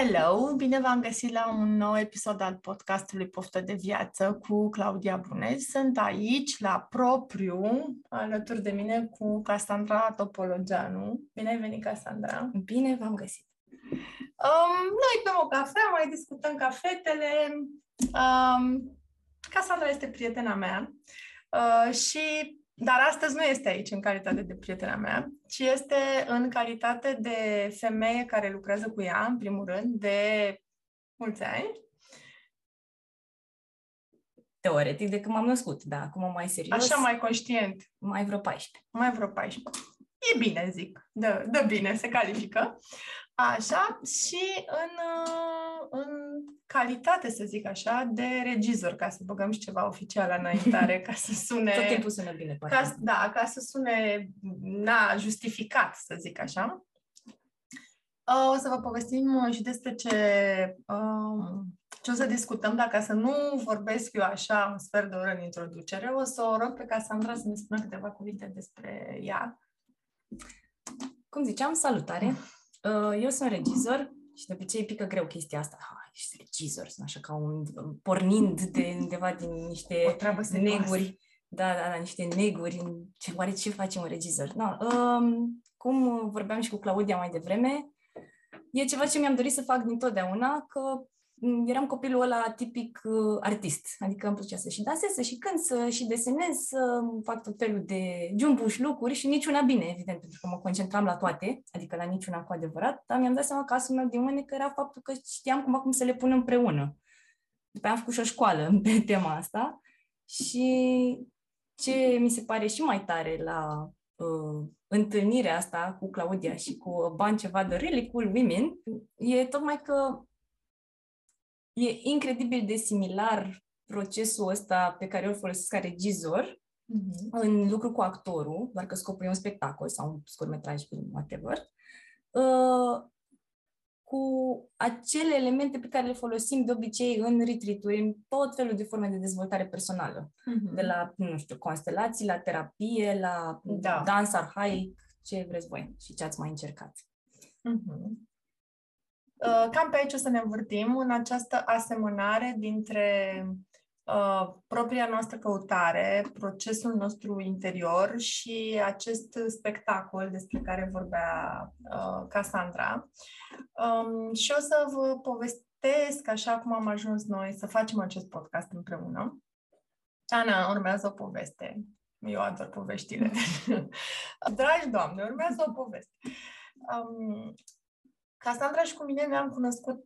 Hello! Bine v-am găsit la un nou episod al podcastului Poftă de Viață cu Claudia Buneci. Sunt aici, la propriu, alături de mine cu Casandra Topologeanu. Bine ai venit, Casandra! Bine v-am găsit! Um, noi bem o cafea, mai discutăm cafetele. Um, Casandra este prietena mea uh, și dar astăzi nu este aici în calitate de prietena mea, ci este în calitate de femeie care lucrează cu ea, în primul rând, de mulți ani. Teoretic, de când m-am născut, da, acum mai serios. Așa, mai conștient. Mai vreo 14. Mai vreo 14. E bine, zic. Dă, dă bine, se califică. Așa, și în, în calitate, să zic așa, de regizor, ca să băgăm și ceva oficial la înaintare, ca să sune... Tot timpul sună bine, ca, Da, ca să sune, na, justificat, să zic așa. O să vă povestim și despre ce, um, ce o să discutăm, dacă să nu vorbesc eu așa un sfert de oră în introducere, o să o rog pe Casandra să ne spună câteva cuvinte despre ea. Cum ziceam, salutare! Uh, eu sunt regizor și de obicei pică greu chestia asta. Ha, ești regizor, sunt așa ca un... pornind de undeva din niște neguri. Da, da, da, niște neguri. Ce, oare ce face un regizor? No, um, cum vorbeam și cu Claudia mai devreme, e ceva ce mi-am dorit să fac dintotdeauna, că eram copilul ăla tipic uh, artist, adică îmi plăcea să și dansez, să și cânt, să și desenez, să fac tot felul de jumbuș lucruri și niciuna bine, evident, pentru că mă concentram la toate, adică la niciuna cu adevărat, dar mi-am dat seama că asul meu din că era faptul că știam cumva cum să le pun împreună. După aia am făcut și o școală pe tema asta și ce mi se pare și mai tare la uh, întâlnirea asta cu Claudia și cu a bunch of other really cool women e tocmai că e incredibil de similar procesul ăsta pe care îl folosesc ca regizor mm-hmm. în lucru cu actorul, doar că scopul e un spectacol sau un scurtmetraj, whatever, uh, cu acele elemente pe care le folosim de obicei în retreat în tot felul de forme de dezvoltare personală. Mm-hmm. De la, nu știu, constelații, la terapie, la da. dans arhaic, ce vreți voi și ce ați mai încercat. Mm-hmm. Uh, cam pe aici o să ne învârtim în această asemănare dintre uh, propria noastră căutare, procesul nostru interior și acest spectacol despre care vorbea uh, Cassandra. Um, și o să vă povestesc așa cum am ajuns noi să facem acest podcast împreună. Ana, urmează o poveste. Eu ador poveștile. Dragi doamne, urmează o poveste. Um, Casandra și cu mine ne-am cunoscut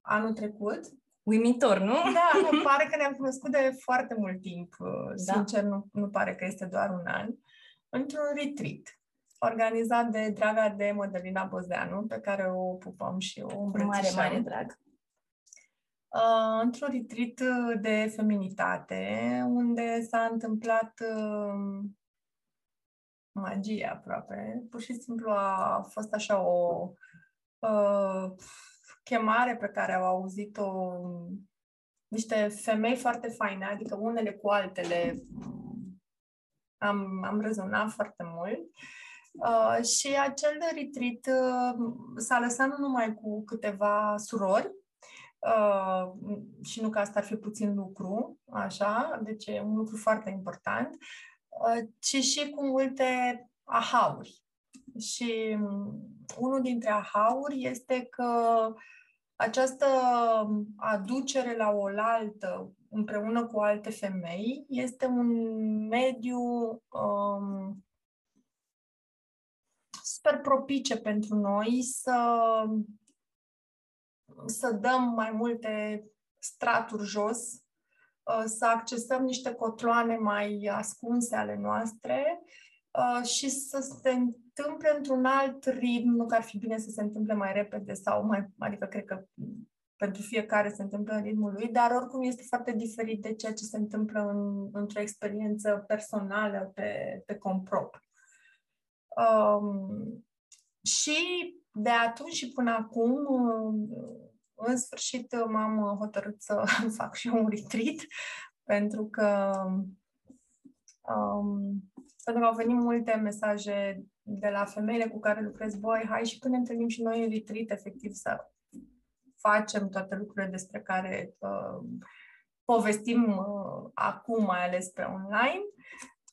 anul trecut. Uimitor, nu? Da, nu, pare că ne-am cunoscut de foarte mult timp. Da. Sincer, nu, nu pare că este doar un an. Într-un retreat organizat de draga de Mădălina Bozeanu, pe care o pupăm și o îmbrățișăm. Mare, mare drag. Uh, într-un retreat de feminitate, unde s-a întâmplat uh, magie aproape. Pur și simplu a fost așa o uh, chemare pe care au auzit-o niște femei foarte faine, adică unele cu altele am, am rezonat foarte mult. Uh, și acel de retreat uh, s-a lăsat nu numai cu câteva surori, uh, și nu că asta ar fi puțin lucru, așa, deci e un lucru foarte important, uh, ci și cu multe ahauri. Și unul dintre ahauri este că această aducere la oaltă împreună cu alte femei este un mediu um, super propice pentru noi să, să dăm mai multe straturi jos, uh, să accesăm niște cotloane mai ascunse ale noastre uh, și să se întâmple într-un alt ritm, nu că ar fi bine să se întâmple mai repede sau mai, adică cred că pentru fiecare se întâmplă în ritmul lui, dar oricum este foarte diferit de ceea ce se întâmplă în, într-o experiență personală pe, pe comprop. Um, și de atunci și până acum, în sfârșit m-am hotărât să fac și un retreat, pentru că um, pentru că au venit multe mesaje de la femeile cu care lucrez, voi, hai și când ne întâlnim și noi în retreat, efectiv, să facem toate lucrurile despre care uh, povestim uh, acum, mai ales pe online.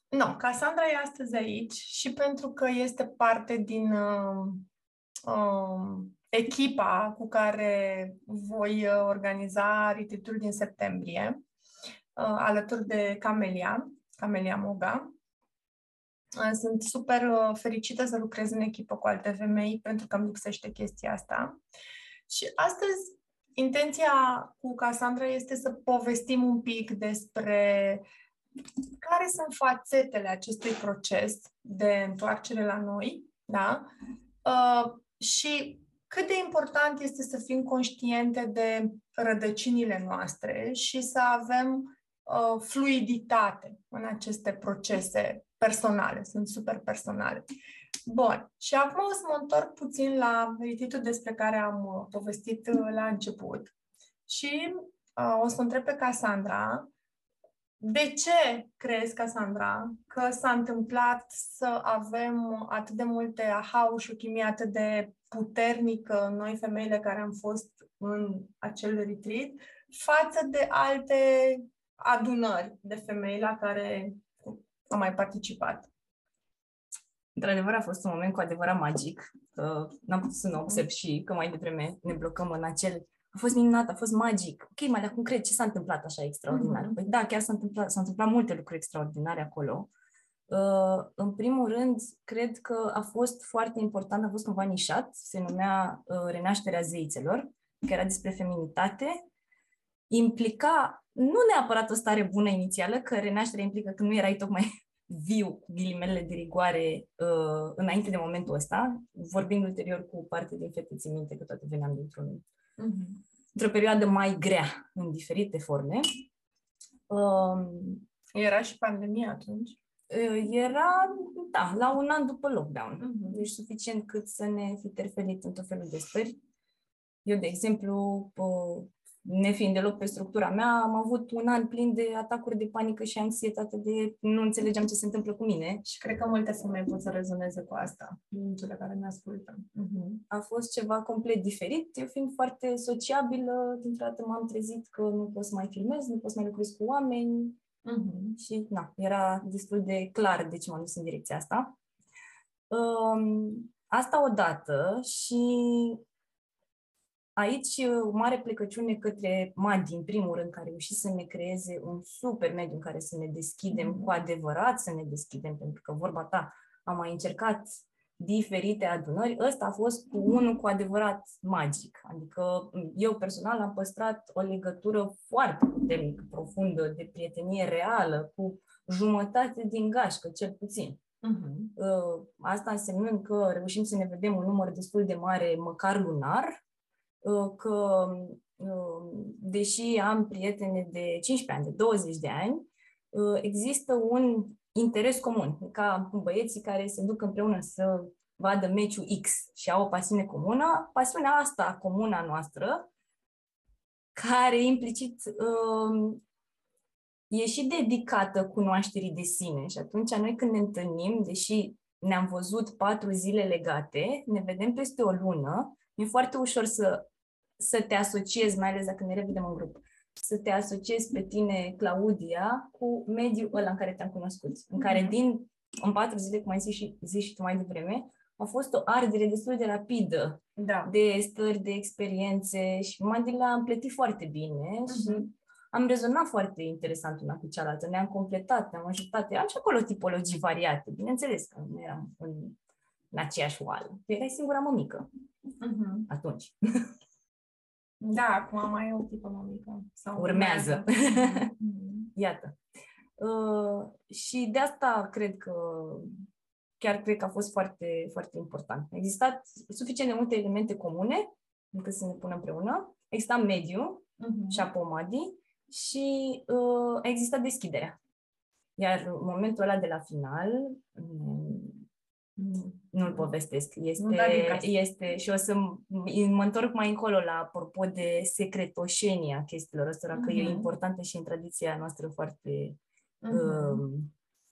Nu, Cassandra e astăzi aici și pentru că este parte din uh, uh, echipa cu care voi organiza retreat din septembrie, uh, alături de Camelia, Camelia Moga. Uh, sunt super uh, fericită să lucrez în echipă cu alte femei pentru că îmi lipsește chestia asta. Și astăzi intenția cu Cassandra este să povestim un pic despre care sunt fațetele acestui proces de întoarcere la noi, da? Uh, și cât de important este să fim conștiente de rădăcinile noastre și să avem uh, fluiditate în aceste procese personale, sunt super personale. Bun. Și acum o să mă întorc puțin la retreat despre care am uh, povestit uh, la început și uh, o să întreb pe Cassandra de ce crezi, Cassandra, că s-a întâmplat să avem atât de multe aha și o chimie atât de puternică noi femeile care am fost în acel retreat față de alte adunări de femei la care am mai participat? Într-adevăr, a fost un moment cu adevărat magic. Uh, n-am putut să nu observ și că mai devreme ne blocăm în acel a fost minunat, a fost magic. Ok, mai dar concret, ce s-a întâmplat așa extraordinar? Mm-hmm. Păi da, chiar s-a întâmplat, s-au întâmplat multe lucruri extraordinare acolo. Uh, în primul rând, cred că a fost foarte important, a fost cumva nișat, se numea uh, Renașterea zeițelor, care era despre feminitate. Implica nu neapărat o stare bună inițială, că renașterea implică că nu erai tocmai viu, cu ghilimele de rigoare, uh, înainte de momentul ăsta, vorbind ulterior cu parte din fete, țin minte că toate veneam dintr-un, uh-huh. într-o perioadă mai grea, în diferite forme. Uh, Era și pandemia atunci? Uh, era, da, la un an după lockdown. Uh-huh. Deci suficient cât să ne fi terfelit în tot felul de stări. Eu, de exemplu, nefiind deloc pe structura mea, am avut un an plin de atacuri de panică și anxietate de nu înțelegeam ce se întâmplă cu mine. Și cred că multe femei pot să rezoneze cu asta, din cele care ne ascultă. Uh-huh. A fost ceva complet diferit. Eu fiind foarte sociabilă, dintr-o dată m-am trezit că nu pot să mai filmez, nu pot să mai lucrez cu oameni. Uh-huh. Și na, era destul de clar de ce m-am dus în direcția asta. Um, asta odată și Aici o mare plecăciune către Madi, în primul rând, care a reușit să ne creeze un super mediu în care să ne deschidem mm-hmm. cu adevărat, să ne deschidem, pentru că vorba ta, am mai încercat diferite adunări, ăsta a fost cu unul cu adevărat magic. Adică eu personal am păstrat o legătură foarte puternică, profundă, de prietenie reală, cu jumătate din gașcă, cel puțin. Uh-huh. Asta însemnând că reușim să ne vedem un număr destul de mare, măcar lunar, Uh, că, uh, deși am prietene de 15 ani, de 20 de ani, uh, există un interes comun, ca băieții care se duc împreună să vadă meciul X și au o pasiune comună, pasiunea asta comună a noastră, care implicit e și dedicată cunoașterii de sine. Și atunci noi când ne întâlnim, deși ne-am văzut patru zile legate, ne vedem peste o lună, e foarte ușor să să te asociezi, mai ales dacă ne revedem în grup, să te asociezi pe tine, Claudia, cu mediul ăla în care te-am cunoscut, în care mhm. din, în patru zile, cum ai zis și, zis și tu mai devreme, a fost o ardere destul de rapidă da. de stări, de experiențe și Mandila am plătit foarte bine uh-huh. și am rezonat foarte interesant una cu cealaltă, ne-am completat, ne-am ajutat. Am și acolo tipologii variate, bineînțeles că nu eram în, în aceeași oală. Erai singura mămică uh-huh. atunci. Da, acum mai e o tipă mămică. Sau urmează. Iată. Uh, și de asta cred că chiar cred că a fost foarte, foarte important. A existat suficient de multe elemente comune încât să ne punem împreună. exista mediu uh-huh. și apomadi și uh, exista deschiderea. Iar în momentul ăla de la final, nu-l povestesc. Este, nu este și o să mă întorc mai încolo la apropo de secretoșenia chestiilor astea, uh-huh. că e mhm. importantă și în tradiția noastră foarte, uh-huh. uh,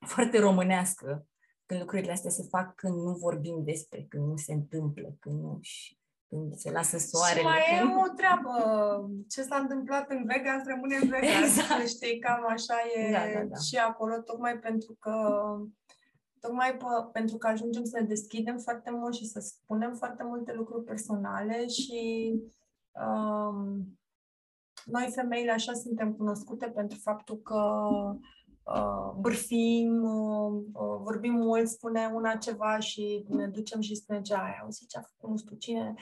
foarte românească. Când lucrurile astea se fac când nu vorbim despre, când nu se întâmplă, când nu și când se lasă soarele. Și mai când... e o treabă. Ce s-a întâmplat în Vegas rămâne în Vegas. Exact. Știi, cam așa e da, da, da. și acolo, tocmai pentru că tocmai pe, pentru că ajungem să ne deschidem foarte mult și să spunem foarte multe lucruri personale și um, noi femeile așa suntem cunoscute pentru faptul că uh, bârfim, uh, vorbim mult, spune una ceva și ne ducem și spune ce ai auzit ce a făcut nu știu cine.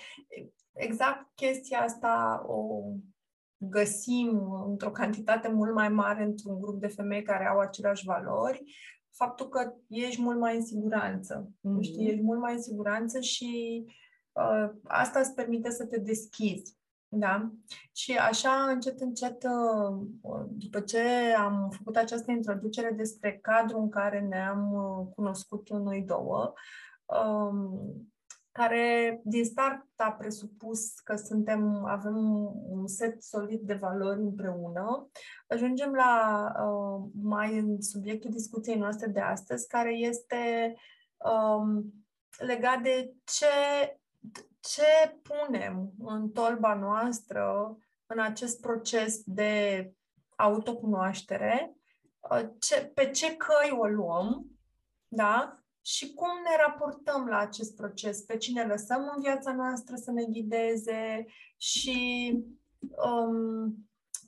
Exact chestia asta o găsim într-o cantitate mult mai mare într-un grup de femei care au aceleași valori faptul că ești mult mai în siguranță. Mm-hmm. Știi, ești mult mai în siguranță și uh, asta îți permite să te deschizi. Da? Și așa, încet, încet, uh, după ce am făcut această introducere despre cadrul în care ne-am uh, cunoscut noi două, um, care din start a presupus că suntem, avem un set solid de valori împreună, ajungem la uh, mai în subiectul discuției noastre de astăzi, care este um, legat de ce, ce punem în tolba noastră în acest proces de autocunoaștere, uh, ce, pe ce căi o luăm, da? Și cum ne raportăm la acest proces, pe cine lăsăm în viața noastră să ne ghideze? Și um,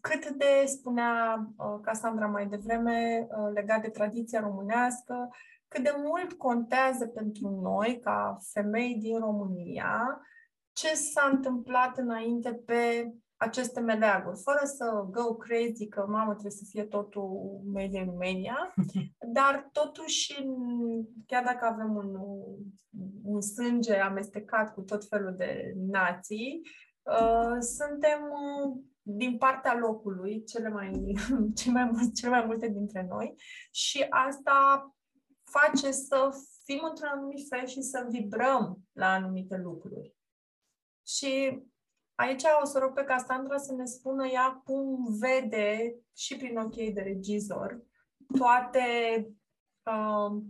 cât de, spunea uh, Casandra mai devreme, uh, legat de tradiția românească, cât de mult contează pentru noi, ca femei din România, ce s-a întâmplat înainte pe aceste meleaguri, fără să go crazy că, mamă, trebuie să fie totul media în media, dar totuși, chiar dacă avem un, un sânge amestecat cu tot felul de nații, uh, suntem uh, din partea locului, cele mai, cele, mai, cele mai multe dintre noi și asta face să fim într-un anumit fel și să vibrăm la anumite lucruri. Și Aici o să rog pe Cassandra să ne spună ea cum vede și prin ochii de regizor toate uh,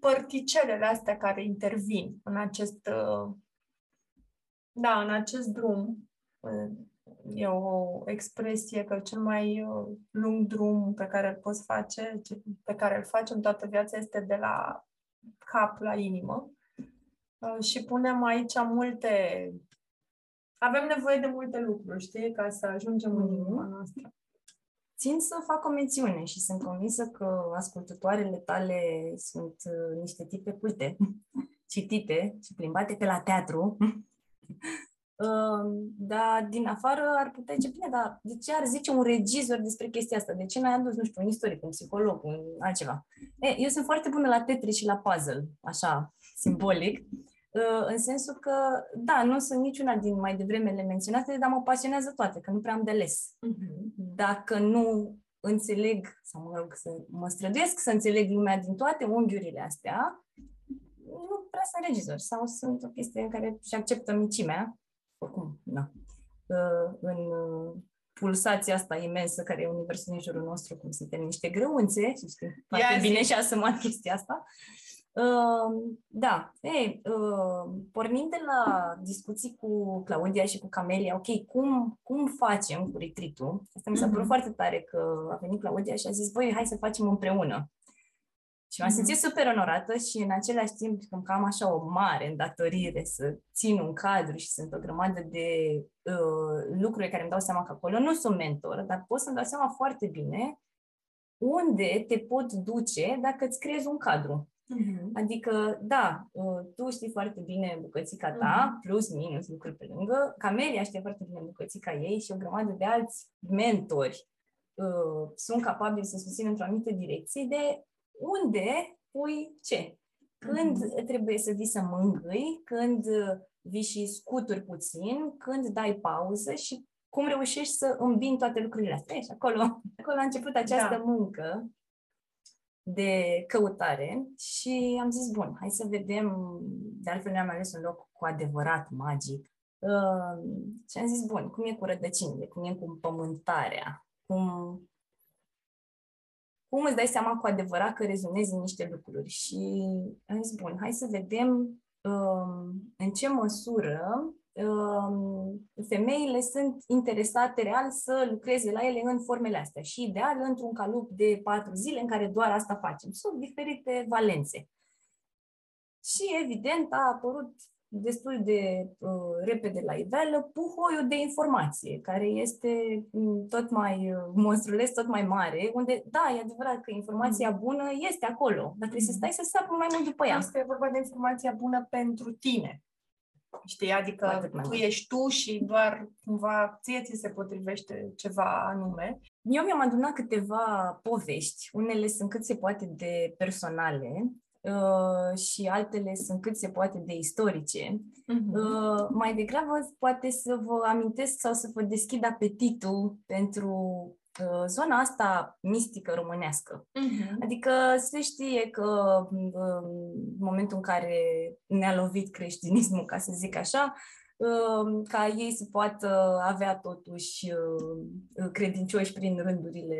părticelele astea care intervin în acest, uh, da, în acest drum. Uh, e o expresie că cel mai uh, lung drum pe care îl poți face, pe care îl facem toată viața, este de la cap la inimă. Uh, și punem aici multe avem nevoie de multe lucruri, știi, ca să ajungem mm-hmm. în mhm. inima noastră. Țin să fac o mențiune și sunt convinsă că ascultătoarele tale sunt uh, niște tipe culte, citite și plimbate pe la teatru. Uh, dar din afară ar putea zice, bine, dar de ce ar zice un regizor despre chestia asta? De ce n-ai adus, nu știu, un istoric, un psiholog, un altceva? E, eu sunt foarte bună la Tetris și la puzzle, așa, simbolic. Uh, în sensul că, da, nu sunt niciuna din mai devremele menționate, dar mă pasionează toate, că nu prea am de les. Uh-huh. Dacă nu înțeleg, sau mă rog, să mă străduiesc să înțeleg lumea din toate unghiurile astea, nu prea sunt regizor sau sunt o chestie în care și acceptă micimea, oricum, da, uh, în uh, pulsația asta imensă care e universul din jurul nostru, cum suntem niște grăunțe, și știi foarte bine și asumat chestia asta, da, ei, pornind de la discuții cu Claudia și cu Camelia, ok, cum, cum facem cu retreat Asta mi s-a părut mm-hmm. foarte tare că a venit Claudia și a zis, băi, hai să facem împreună. Și m-am mm-hmm. simțit super onorată și în același timp că am așa o mare îndatorire să țin un cadru și sunt o grămadă de uh, lucruri care îmi dau seama că acolo nu sunt mentor, dar pot să-mi dau seama foarte bine unde te pot duce dacă îți creezi un cadru. Uh-huh. Adică, da, uh, tu știi foarte bine bucățica ta, uh-huh. plus, minus, lucruri pe lângă. Camelia știe foarte bine bucățica ei și o grămadă de alți mentori uh, sunt capabili să susțină într-o anumită direcție de unde pui ce. Când uh-huh. trebuie să vii să mângâi, când vii și scuturi puțin, când dai pauză și cum reușești să îmbini toate lucrurile astea. Și acolo, acolo a început această da. muncă de căutare și am zis, bun, hai să vedem, de altfel ne-am ales un loc cu adevărat magic. Uh, și am zis, bun, cum e cu rădăcinile, cum e cu pământarea, cum, cum îți dai seama cu adevărat că rezonezi în niște lucruri. Și am zis, bun, hai să vedem uh, în ce măsură Um, femeile sunt interesate real să lucreze la ele în formele astea și ideal într-un calup de patru zile în care doar asta facem. Sunt diferite valențe. Și evident a apărut destul de uh, repede la iveală puhoiul de informație, care este mm, tot mai uh, monstrules, tot mai mare, unde, da, e adevărat că informația mm. bună este acolo, dar trebuie să mm. stai să sapă mai mult după ea. Asta e vorba de informația bună pentru tine. Știi? Adică tu ești tu și doar cumva ție ți se potrivește ceva anume. Eu mi-am adunat câteva povești. Unele sunt cât se poate de personale uh, și altele sunt cât se poate de istorice. Uh-huh. Uh, mai degrabă poate să vă amintesc sau să vă deschid apetitul pentru Uh, zona asta mistică românească. Uh-huh. Adică se știe că um, în momentul în care ne-a lovit creștinismul, ca să zic așa, um, ca ei să poată avea totuși uh, credincioși prin rândurile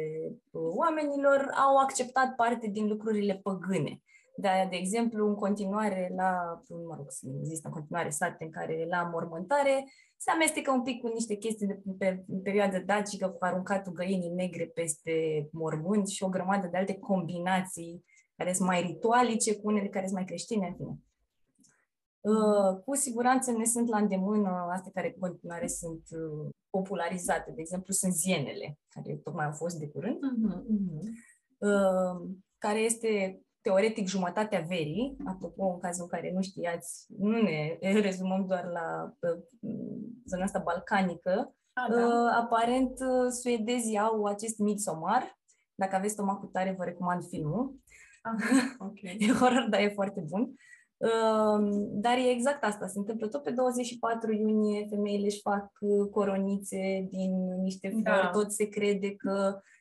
uh, oamenilor, au acceptat parte din lucrurile păgâne. De, de exemplu, în continuare la, mă rog, există în continuare sate în care la mormântare se amestecă un pic cu niște chestii de pe, în perioada dacică, cu aruncatul găinii negre peste mormânt și o grămadă de alte combinații care sunt mai ritualice, cu unele care sunt mai creștine, în fine. Uh, cu siguranță ne sunt la îndemână astea care în continuare sunt uh, popularizate. De exemplu, sunt zienele, care tocmai au fost de curând, uh-huh, uh-huh. Uh, care este teoretic jumătatea verii, apropo, în cazul în care nu știați, nu ne rezumăm doar la zona asta balcanică, A, da. uh, aparent uh, suedezii au acest Midsommar, dacă aveți stomacul tare, vă recomand filmul. Ah, okay. e horror, dar e foarte bun. Uh, dar e exact asta, se întâmplă tot pe 24 iunie, femeile își fac uh, coronițe din niște flori, da. tot se crede că Uh,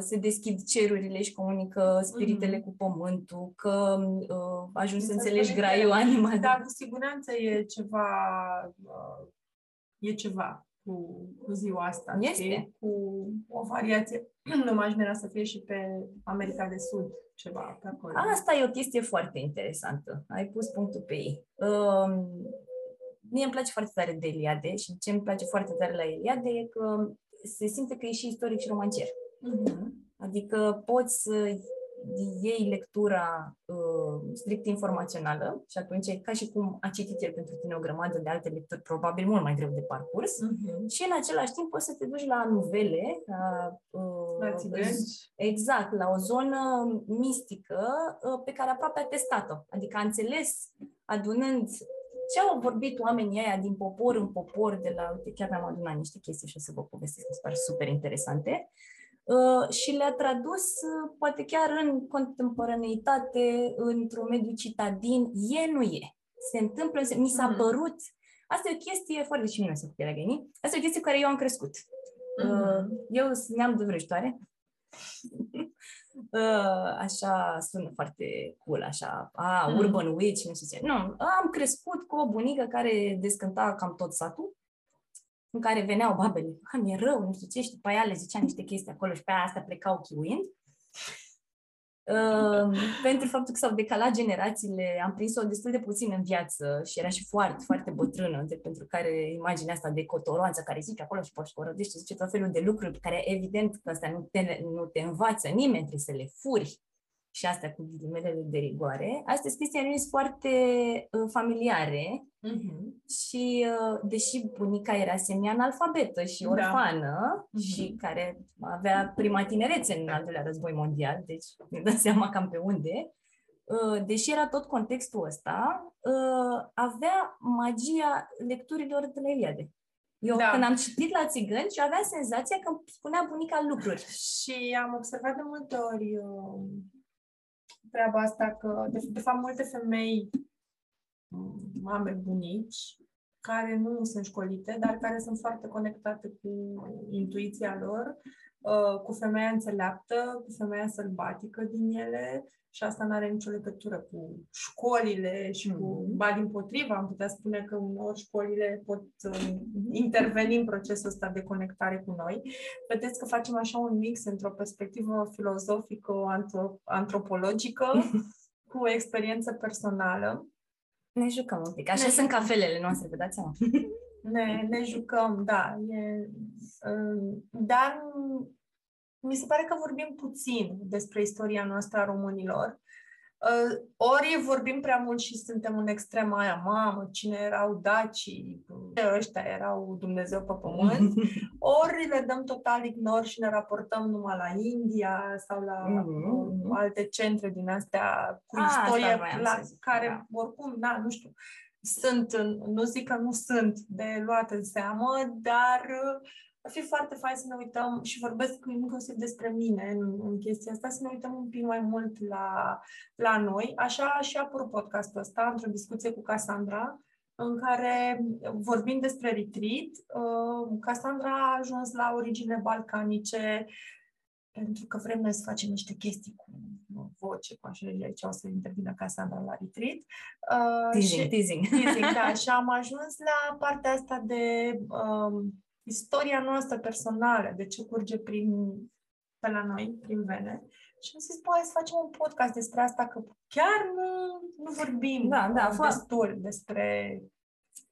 se deschid cerurile și comunică spiritele mm-hmm. cu pământul, că uh, ajungi să înțelegi graiul animal. Da, cu siguranță e ceva, uh, e ceva cu, cu ziua asta. Este. Știi? Cu o variație. Nu mă aș să fie și pe America de Sud ceva pe acolo. Asta e o chestie foarte interesantă. Ai pus punctul pe ei. Uh, mie îmi place foarte tare de Eliade și ce îmi place foarte tare la Eliade e că se simte că e și istoric și romancier. Uh-huh. Adică poți să iei lectura uh, strict informațională și atunci e ca și cum a citit el pentru tine o grămadă de alte lecturi, probabil mult mai greu de parcurs uh-huh. și în același timp poți să te duci la nuvele, la, uh, la exact, la o zonă mistică uh, pe care aproape a testat-o. Adică a înțeles adunând ce au vorbit oamenii aia din popor în popor de la, uite, chiar mi-am adunat niște chestii și o să vă povestesc, mi se pare super interesante. Uh, și le-a tradus, uh, poate chiar în contemporaneitate, într-un mediu citadin, e, nu e. Se întâmplă, mi s-a mm. părut. Asta e o chestie foarte și mine să cu pielea găinii. Asta e o chestie cu care eu am crescut. Mm. Eu sunt neam de vrăjitoare. așa sună foarte cool, așa, a, mm. urban witch, nu știu ce. Nu, am crescut cu o bunică care descânta cam tot satul în care veneau babele, ah, mi-e rău, nu știu ce, și după aia le zicea niște chestii acolo și pe aia asta plecau chiuind. Uh, pentru faptul că s-au decalat generațiile, am prins-o destul de puțin în viață și era și foarte, foarte bătrână, de, pentru care imaginea asta de cotoroanță care zice acolo și poți corădește, zice tot felul de lucruri pe care evident că asta nu te, nu te învață nimeni, trebuie să le furi și astea cu ghilimelele de rigoare, astea sunt chestii sunt foarte uh, familiare uh-huh. și uh, deși bunica era semi-analfabetă și da. orfană da. și uh-huh. care avea prima tinerețe în al doilea război mondial, deci ne dăm seama cam pe unde, uh, deși era tot contextul ăsta, uh, avea magia lecturilor de la Eliade. Eu da. când am citit la țigăni și aveam senzația că îmi spunea bunica lucruri. Și am observat de multe ori uh, treaba asta că, de, de fapt, multe femei, mame, bunici, care nu sunt școlite, dar care sunt foarte conectate cu intuiția lor, uh, cu femeia înțeleaptă, cu femeia sălbatică din ele și asta nu are nicio legătură cu școlile și cu, mm-hmm. ba din potrivă, am putea spune că uneori școlile pot uh, interveni în procesul ăsta de conectare cu noi. Vedeți că facem așa un mix într-o perspectivă filozofică, antropologică, cu o experiență personală. Ne jucăm un pic. Așa ne sunt cafelele noastre, vă dați seama. Ne, ne jucăm, da. E, uh, dar mi se pare că vorbim puțin despre istoria noastră a românilor. Uh, ori vorbim prea mult și suntem în extrema aia, mamă, cine erau dacii, ăștia erau Dumnezeu pe pământ, ori le dăm total ignor și ne raportăm numai la India sau la mm-hmm. alte centre din astea cu A, istorie la care da. oricum, da, nu știu, sunt, nu zic că nu sunt de luat în seamă, dar ar fi foarte fain să ne uităm și vorbesc inclusiv despre mine în, în chestia asta, să ne uităm un pic mai mult la, la noi. Așa și apărut podcastul ăsta într-o discuție cu Cassandra, în care, vorbind despre retreat, uh, Cassandra a ajuns la origine balcanice pentru că vrem noi să facem niște chestii cu voce, cu așa, aici o să intervină Cassandra la retreat. Uh, teasing, și, teasing. teasing. Da, și am ajuns la partea asta de um, istoria noastră personală, de ce curge prin, pe la noi, prin vene. Și am zis, băi, să facem un podcast despre asta, că chiar nu, nu vorbim da, da, uh, destul despre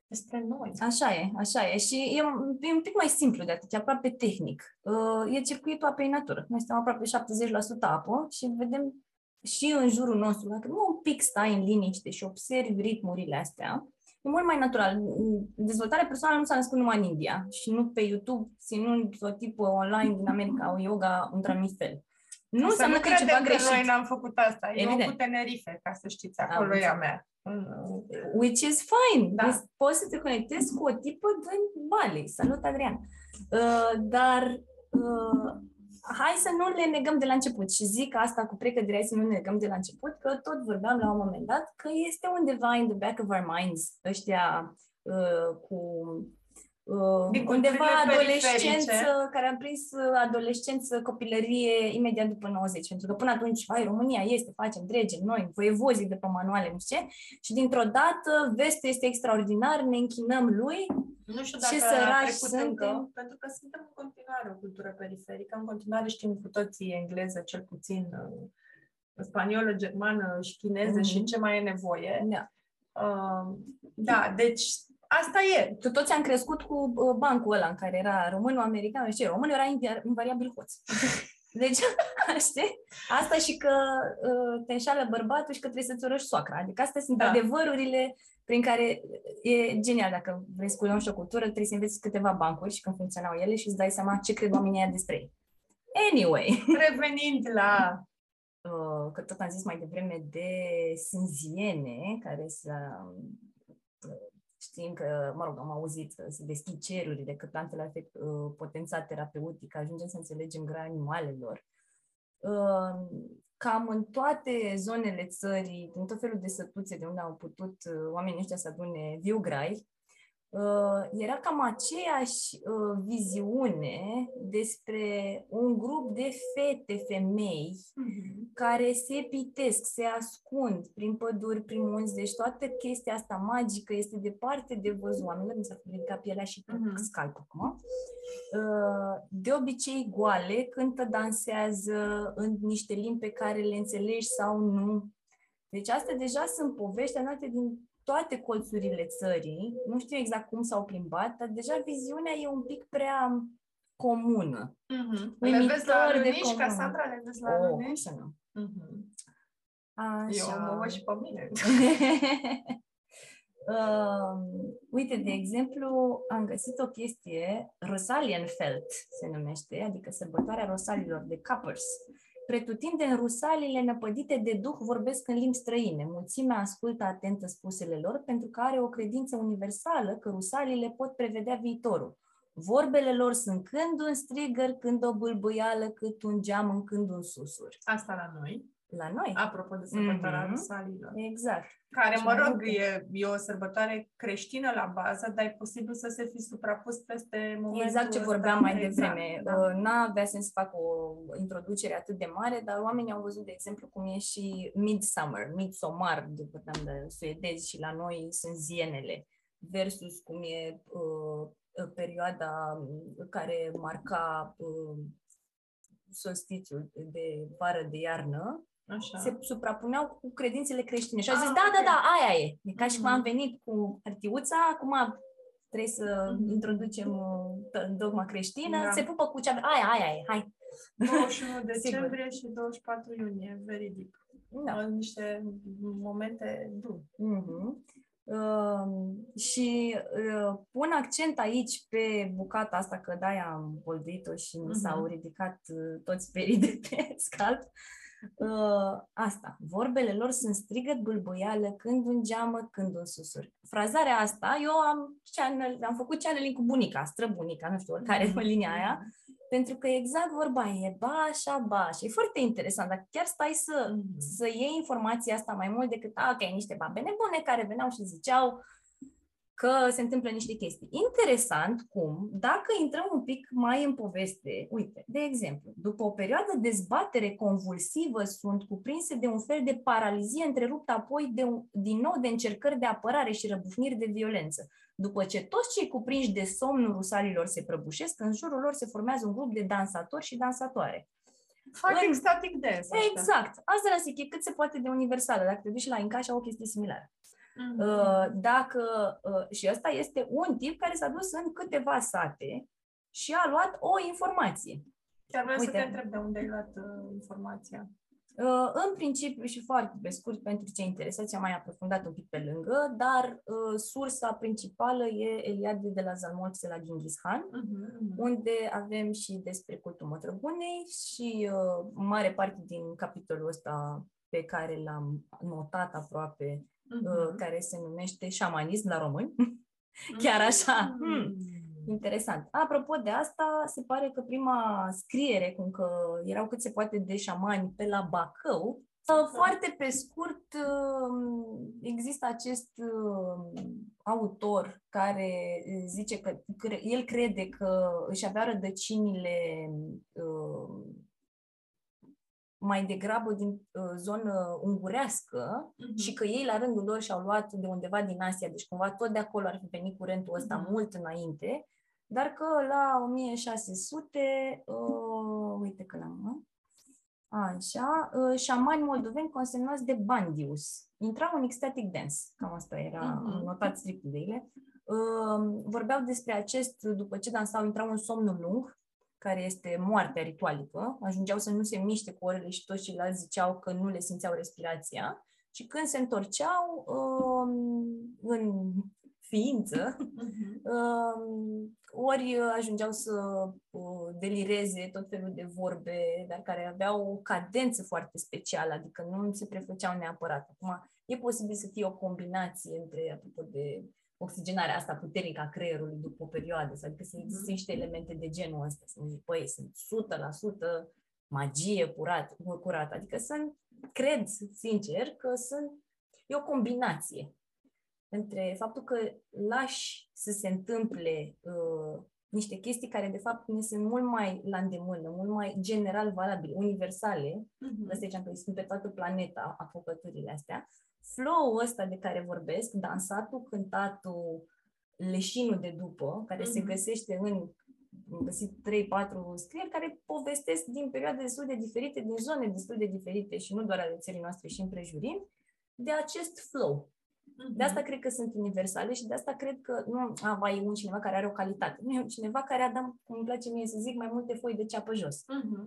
despre noi. Așa e, așa e. Și e, e un pic mai simplu de atât, e aproape tehnic. Uh, e circuitul apei natură. Noi suntem aproape 70% apă și vedem și în jurul nostru, dacă nu un pic stai în liniște și observi ritmurile astea, e mult mai natural. Dezvoltarea personală nu s-a născut numai în India și nu pe YouTube, ținând o tipă online din America, o yoga într-un fel. Nu să nu că e ceva greșit. noi n-am făcut asta. Evident. Eu cu Tenerife, ca să știți, acolo e a mea. Which is fine. Da. Deci, poți să te conectezi cu o tipă din Bali. Salut, Adrian. Uh, dar uh, hai să nu le negăm de la început. Și zic asta cu precădere, să nu ne negăm de la început, că tot vorbeam la un moment dat că este undeva in the back of our minds ăștia uh, cu uh, undeva adolescență, care am prins uh, adolescență, copilărie imediat după 90, pentru că până atunci, vai, România este, facem, dregem, noi, voievozii de pe manuale, nu știu ce, și dintr-o dată vestul este extraordinar, ne închinăm lui, nu știu dacă ce săraci suntem. Încă, pentru că suntem în continuare o cultură periferică, în continuare știm cu toții engleză, cel puțin uh, spaniolă, germană și chineză mm-hmm. și ce mai e nevoie. Da. Uh, da, deci asta e. Tu toți am crescut cu uh, bancul ăla în care era românul, american, și românul era invariabil hoț. Deci, știi? Asta și că uh, te înșală bărbatul și că trebuie să-ți urăși soacra. Adică astea sunt da. adevărurile prin care e genial. Dacă vrei să cunoști o cultură, trebuie să înveți câteva bancuri și când funcționau ele și îți dai seama ce cred oamenii aia despre ei. Anyway. Revenind la uh, că tot am zis mai devreme de sânziene, care să Știm că, mă rog, am auzit să se deschid cerurile, că plantele ar fi uh, potențat terapeutic, ajungem să înțelegem grea animalelor. Uh, cam în toate zonele țării, din tot felul de sătuțe de unde au putut uh, oamenii ăștia să adune viu grai, uh, era cam aceeași uh, viziune despre un grup de fete, femei, mm-hmm. care se pitesc, se ascund prin păduri, prin munți, deci toată chestia asta magică este departe de văzut oamenilor, mi s-a ridicat pielea și mm-hmm. scalp acum. De obicei goale, cântă, dansează în niște limbi pe care le înțelegi sau nu. Deci astea deja sunt povești anate din toate colțurile țării, nu știu exact cum s-au plimbat, dar deja viziunea e un pic prea comună. Mm-hmm. Le vezi la Lunici, Cassandra, le vezi la oh, Lunici? să nu. Mm-hmm. Așa. Eu mă văd și pe mine. uh, uite, de exemplu, am găsit o chestie, Rosalienfeld se numește, adică sărbătoarea rosalilor de Cappers. Pretutindeni rusalile năpădite de duh vorbesc în limbi străine. Mulțimea ascultă atentă spusele lor pentru că are o credință universală că rusalile pot prevedea viitorul. Vorbele lor sunt când un strigăr, când o bâlbâială, cât un geam, în când un susur. Asta la noi. La noi. Apropo de sărbătoarea mm-hmm. Rusalilor. Exact. Care, mă rog, e, e o sărbătoare creștină la bază, dar e posibil să se fi suprapus peste momentul Exact ce vorbeam mai devreme. Exact, da. N-avea sens să fac o introducere atât de mare, dar oamenii au văzut, de exemplu, cum e și Midsummer, Midsommar, de vorbeam de suedezi și la noi sunt zienele, versus cum e uh, perioada care marca uh, solstițiul de vară de iarnă, Așa. se suprapuneau cu credințele creștine. Și au zis, ah, da, da okay. da, da, aia e. E ca și cum am mhm. venit cu hârtiuța, acum trebuie să mm-hmm. introducem uh, dogma creștină, da. se pupă cu cea... Aia, aia e, hai. 21 decembrie și 24 iunie, veridic. Da. Niște momente dure. Mm-hmm. Uh, și uh, pun accent aici pe bucata asta, că de-aia am bolduit-o și mi s-au uh-huh. ridicat uh, toți perii de pe scalp. Uh, asta, vorbele lor sunt strigăt bâlbâială când un geamă, când un susur. Frazarea asta, eu am, channel, am făcut channeling cu bunica, străbunica, nu știu, care mm-hmm. linia aia, pentru că exact vorba e ba așa, ba așa. E foarte interesant, dar chiar stai să, mm-hmm. să iei informația asta mai mult decât, a, că ai niște babe nebune care veneau și ziceau, că se întâmplă niște chestii. Interesant cum, dacă intrăm un pic mai în poveste, uite, de exemplu, după o perioadă de dezbatere convulsivă sunt cuprinse de un fel de paralizie întreruptă apoi de un, din nou de încercări de apărare și răbufniri de violență. După ce toți cei cuprinși de somnul rusalilor se prăbușesc, în jurul lor se formează un grup de dansatori și dansatoare. Fac în... static dance. Exact. Asta la zic, e cât se poate de universală. Dacă te duci la Inca și au o chestie similară. Uh-huh. Dacă, uh, și ăsta este un tip care s-a dus în câteva sate și a luat o informație. Chiar vreau Uite, să te întreb de unde ai luat uh, informația. Uh, în principiu și foarte pe scurt pentru cei interesați, am mai aprofundat un pic pe lângă, dar uh, sursa principală e Eliade de la Zalmoxe la Genghis Khan, uh-huh, unde avem și despre cultul mătrăbunei și uh, mare parte din capitolul ăsta pe care l-am notat aproape uh-huh. care se numește șamanism la români. Chiar așa. Uh-huh. Hmm. Interesant. Apropo de asta, se pare că prima scriere, cum că erau cât se poate de șamani pe la Bacău, foarte pe scurt, um, există acest um, autor care zice că el crede că își avea rădăcinile um, mai degrabă din uh, zonă ungurească uh-huh. și că ei la rândul lor și-au luat de undeva din Asia, deci cumva tot de acolo ar fi venit curentul ăsta uh-huh. mult înainte, dar că la 1600, uh, uite că l-am, așa, uh, șamani moldoveni consemnați de Bandius. Intrau în ecstatic dance, cam asta era uh-huh. notat strict de ele. Uh, vorbeau despre acest, după ce dansau, intrau în somnul lung, care este moartea ritualică, ajungeau să nu se miște cu orele și toți ceilalți ziceau că nu le simțeau respirația și când se întorceau um, în ființă, uh-huh. um, ori ajungeau să uh, delireze tot felul de vorbe, dar care aveau o cadență foarte specială, adică nu se prefăceau neapărat. Acum, e posibil să fie o combinație între, apropo de oxigenarea asta puternică a creierului după o perioadă, adică să există mhm. niște elemente de genul ăsta, să zic, păi, sunt 100% magie curat, curată, adică sunt, cred sincer că sunt, e o combinație între faptul că lași să se întâmple uh, niște chestii care, de fapt, ne sunt mult mai la îndemână, mult mai general valabile, universale, uh-huh. asta ziceam că sunt pe toată planeta apocăturile astea, flow-ul ăsta de care vorbesc, dansatul, cântatul, leșinul de după, care mm-hmm. se mhm. găsește în am găsit 3-4 scrieri care povestesc din perioade destul de diferite, din zone destul de diferite și nu doar ale țării noastre și împrejurim, de acest flow. Mm-hmm. De asta cred că sunt universale și de asta cred că nu, a, va e un cineva care are o calitate. Nu e un cineva care a dat, cum îmi place mie să zic, mai multe foi de ceapă jos. Mm-hmm.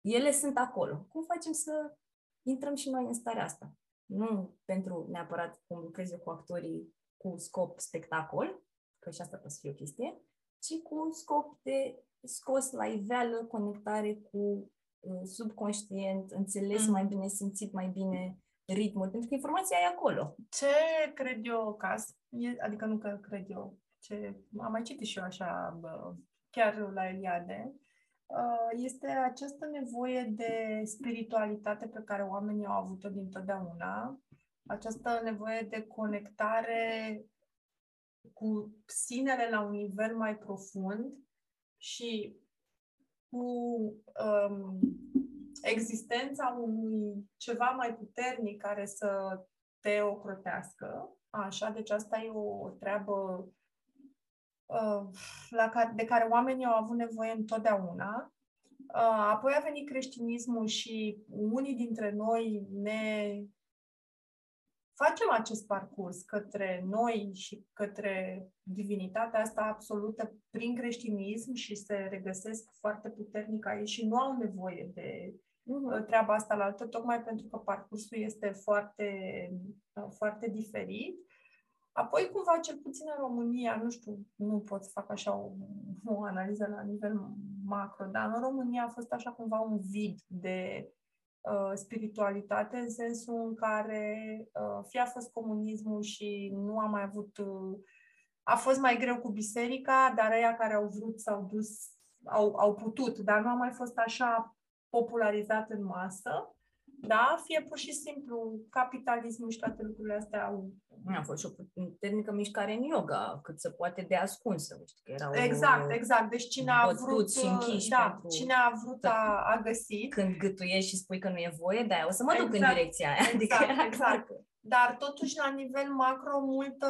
Ele sunt acolo. Cum facem să intrăm și noi în starea asta? nu pentru neapărat cum lucrez eu cu actorii cu scop spectacol, că și asta poate să fie o chestie, ci cu scop de scos la iveală conectare cu uh, subconștient, înțeles mm. mai bine, simțit mai bine ritmul, pentru că informația e acolo. Ce cred eu caz, adică nu că cred eu, ce am mai citit și eu așa, bă, chiar la Eliade, uh, este această nevoie de spiritualitate pe care oamenii au avut-o dintotdeauna, această nevoie de conectare cu sinele la un nivel mai profund și cu um, existența unui ceva mai puternic care să te ocrotească. Așa, deci asta e o, treabă uh, la care, de care oamenii au avut nevoie întotdeauna. Uh, apoi a venit creștinismul și unii dintre noi ne facem acest parcurs către noi și către divinitatea asta absolută prin creștinism și se regăsesc foarte puternic aici și nu au nevoie de uh, treaba asta la altă, tocmai pentru că parcursul este foarte, uh, foarte diferit. Apoi, cumva, cel puțin în România, nu știu, nu pot să fac așa o, o analiză la nivel macro, dar în România a fost așa cumva un vid de Uh, spiritualitate în sensul în care uh, fie a fost comunismul și nu a mai avut uh, a fost mai greu cu biserica, dar ei care au vrut s-au dus, au, au putut, dar nu a mai fost așa popularizat în masă. Da? Fie pur și simplu capitalismul și toate lucrurile astea au... A fost și o puternică mișcare în yoga, cât se poate de ascunsă. Știi, că erau exact, exact. Deci cine a vrut... și închiși da, pentru... cine a vrut a, a găsit. Când gâtuiești și spui că nu e voie, da, o să mă duc exact, în direcția aia. Exact, adică era exact. Dar totuși, la nivel macro, multă,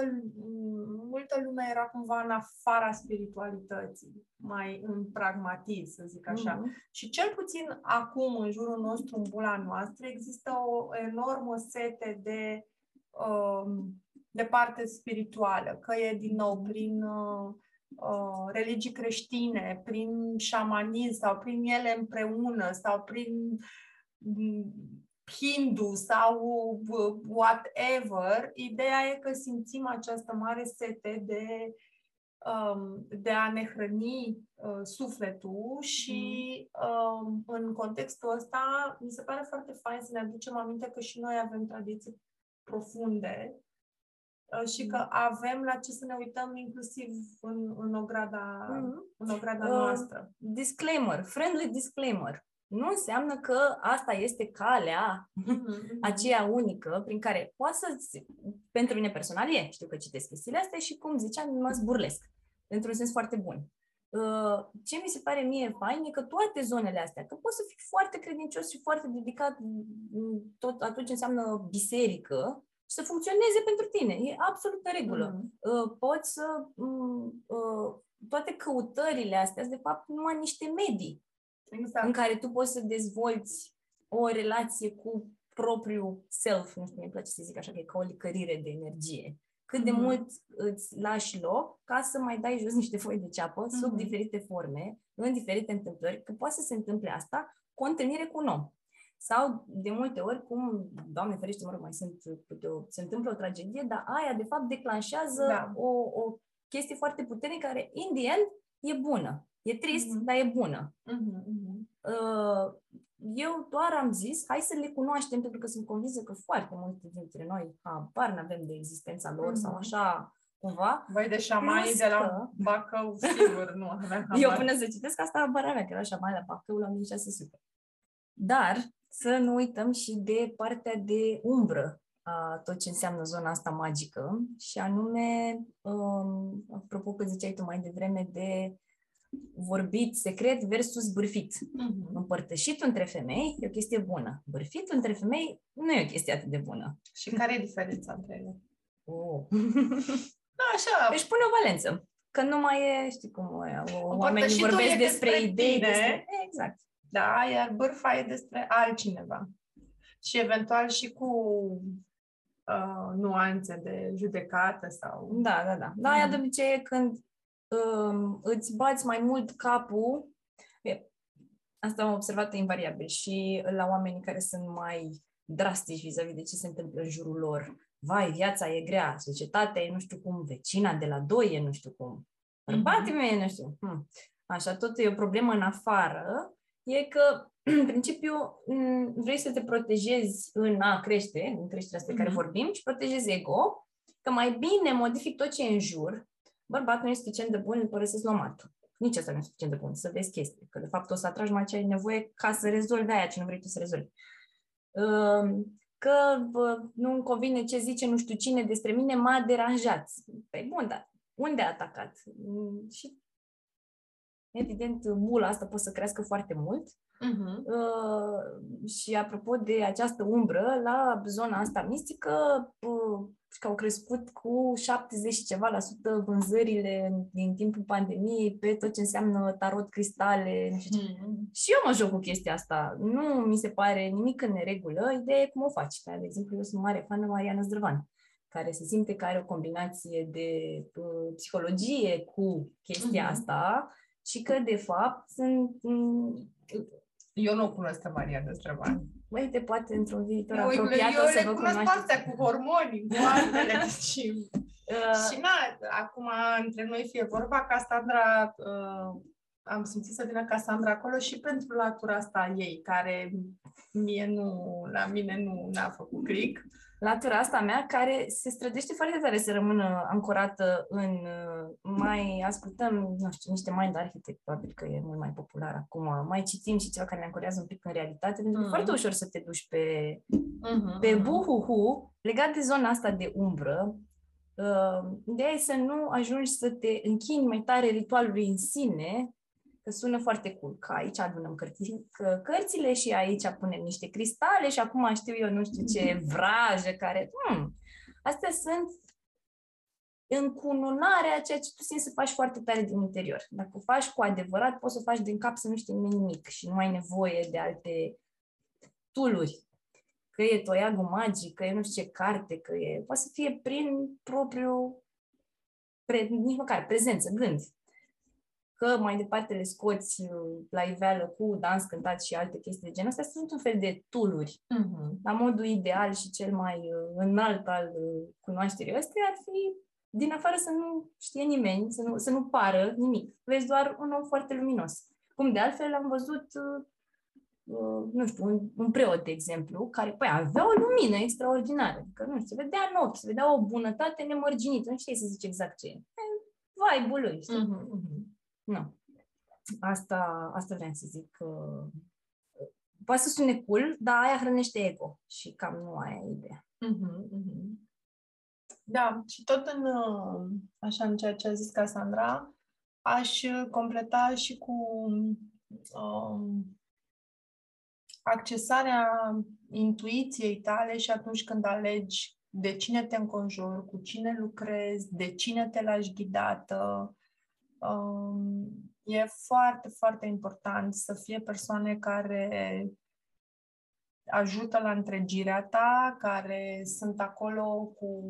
multă lume era cumva în afara spiritualității, mai în pragmatism, să zic așa. Mm-hmm. Și cel puțin acum, în jurul nostru, în bula noastră, există o enormă sete de, um, de parte spirituală, că e din nou prin uh, uh, religii creștine, prin șamanism sau prin ele împreună sau prin hindu sau whatever, ideea e că simțim această mare sete de, um, de a ne hrăni uh, sufletul și mm. um, în contextul ăsta mi se pare foarte fain să ne aducem aminte că și noi avem tradiții profunde uh, și că mm. avem la ce să ne uităm inclusiv în, în ograda, mm-hmm. în ograda uh, noastră. Disclaimer, friendly disclaimer nu înseamnă că asta este calea mm-hmm. aceea unică prin care poți să pentru mine personal e, știu că citesc chestiile astea și cum ziceam, mă zburlesc într-un sens foarte bun. Uh, ce mi se pare mie fain e că toate zonele astea, că poți să fii foarte credincios și foarte dedicat tot atunci înseamnă biserică și să funcționeze pentru tine. E absolut în regulă. Mm-hmm. Poți să mm, uh, toate căutările astea, de fapt, numai niște medii exact. în care tu poți să dezvolți o relație cu propriul self, nu știu, mi place să zic așa, că e ca o licărire de energie. Cât de mm-hmm. mult îți lași loc ca să mai dai jos niște foi de ceapă mm-hmm. sub diferite forme, în diferite întâmplări, că poate să se întâmple asta cu o întâlnire cu un om. Sau, de multe ori, cum, Doamne ferește, mă rog, mai sunt, se întâmplă o tragedie, dar aia, de fapt, declanșează da. o, o chestie foarte puternică care, in the end, e bună. E trist, mm-hmm. dar e bună. Mm-hmm. Uh, eu doar am zis, hai să le cunoaștem, pentru că sunt convinsă că foarte multe dintre noi habar nu avem de existența lor mm-hmm. sau așa, cumva. Băi, de șamanii de la Bacău, sigur, nu aveam Eu până să citesc asta, habar avea că era șamanii la Bacău la 1600. Dar să nu uităm și de partea de umbră a tot ce înseamnă zona asta magică și anume, um, apropo că ziceai tu mai devreme de vorbit secret versus bârfit. Mm-hmm. Împărtășitul între femei e o chestie bună. Bârfitul între femei nu e o chestie atât de bună. Și care e diferența între ele? Oh. da, așa. Deci pune o valență. Că nu mai e, știi cum e, oamenii vorbesc despre, despre idei. Despre... Exact. Da, iar bârfa e despre altcineva. Și eventual și cu uh, nuanțe de judecată sau... Da, da, da. Da, mm. de obicei e când um, îți bați mai mult capul. Asta am observat invariabil și la oamenii care sunt mai drastici vis-a-vis de ce se întâmplă în jurul lor. Vai, viața e grea, societatea e nu știu cum, vecina de la doi e nu știu cum, bărbatul mm-hmm. meu e nu știu. Hmm. Așa, tot e o problemă în afară, e că, în principiu, vrei să te protejezi în a crește, în creșterea asta mm-hmm. care vorbim, și protejezi ego, că mai bine modific tot ce e în jur, bărbatul nu este suficient de bun, îl părăsesc la matul. nici asta nu e suficient de bun, să vezi chestii. Că de fapt o să atragi mai ce ai nevoie ca să rezolvi aia ce nu vrei tu să rezolvi. Um, că bă, nu-mi convine ce zice nu știu cine despre mine, m-a deranjat. Păi bun, dar unde a atacat? Mm, și evident, bula asta poate să crească foarte mult. Uh-huh. Uh, și apropo de această umbră, la zona asta mistică, uh, că au crescut cu 70 și ceva la sută vânzările din timpul pandemiei pe tot ce înseamnă tarot, cristale, nu știu ce. Mm-hmm. Și eu mă joc cu chestia asta. Nu mi se pare nimic în neregulă. Ideea e cum o faci. De exemplu, eu sunt mare fan de Mariana Zdrăvan care se simte că are o combinație de uh, psihologie cu chestia mm-hmm. asta și că, de fapt, sunt... Mm, eu nu o cunosc pe Mariana Zdrăvan. Băi, te poate într-un viitor eu, apropiat eu, eu să vă cunoașteți. astea cu hormoni, cu altele și... Uh, și na, acum între noi fie vorba, Cassandra, uh, am simțit să vină Cassandra acolo și pentru latura asta a ei, care mie nu, la mine nu a făcut click. Uh, latura asta mea care se strădește foarte tare să rămână ancorată în... Uh, mai ascultăm, nu știu, niște mind architect, probabil că e mult mai popular acum, mai citim și ceva care ne ancorează un pic în realitate, pentru că mm-hmm. e foarte ușor să te duci pe, mm-hmm. pe buhuhu, legat de zona asta de umbră, uh, ideea e să nu ajungi să te închini mai tare ritualului în sine, că sună foarte cool, că aici adunăm cărți, că cărțile și aici punem niște cristale și acum știu eu nu știu ce vrajă care... Hmm, astea sunt încununarea ceea ce tu simți să faci foarte tare din interior. Dacă o faci cu adevărat, poți să o faci din cap să nu știi nimic și nu ai nevoie de alte tuluri. Că e toiagul magic, că e nu știu ce carte, că e... Poate să fie prin propriu pre, nici măcar prezență, gând că mai departe le scoți uh, la iveală cu dans cântat și alte chestii de genul ăsta, sunt un fel de tooluri. Uh-huh. La modul ideal și cel mai uh, înalt al uh, cunoașterii ăstea ar fi din afară să nu știe nimeni, să nu, să nu pară nimic. Vezi doar un om foarte luminos. Cum de altfel am văzut, uh, nu știu, un, un preot, de exemplu, care păi, avea o lumină extraordinară. Că, nu știu, se vedea în ochi, se vedea o bunătate nemărginită. Nu știi să zici exact ce e. Vai, bulăi, știi? Uh-huh, uh-huh. Nu. Asta, asta vreau să zic. Uh, poate să sune cool, dar aia hrănește ego și cam nu aia e ideea. Uh-huh, uh-huh. Da, și tot în, uh, așa, în ceea ce a zis Cassandra, aș completa și cu um, accesarea intuiției tale și atunci când alegi de cine te înconjori, cu cine lucrezi, de cine te lași ghidată, Um, e foarte, foarte important să fie persoane care ajută la întregirea ta, care sunt acolo cu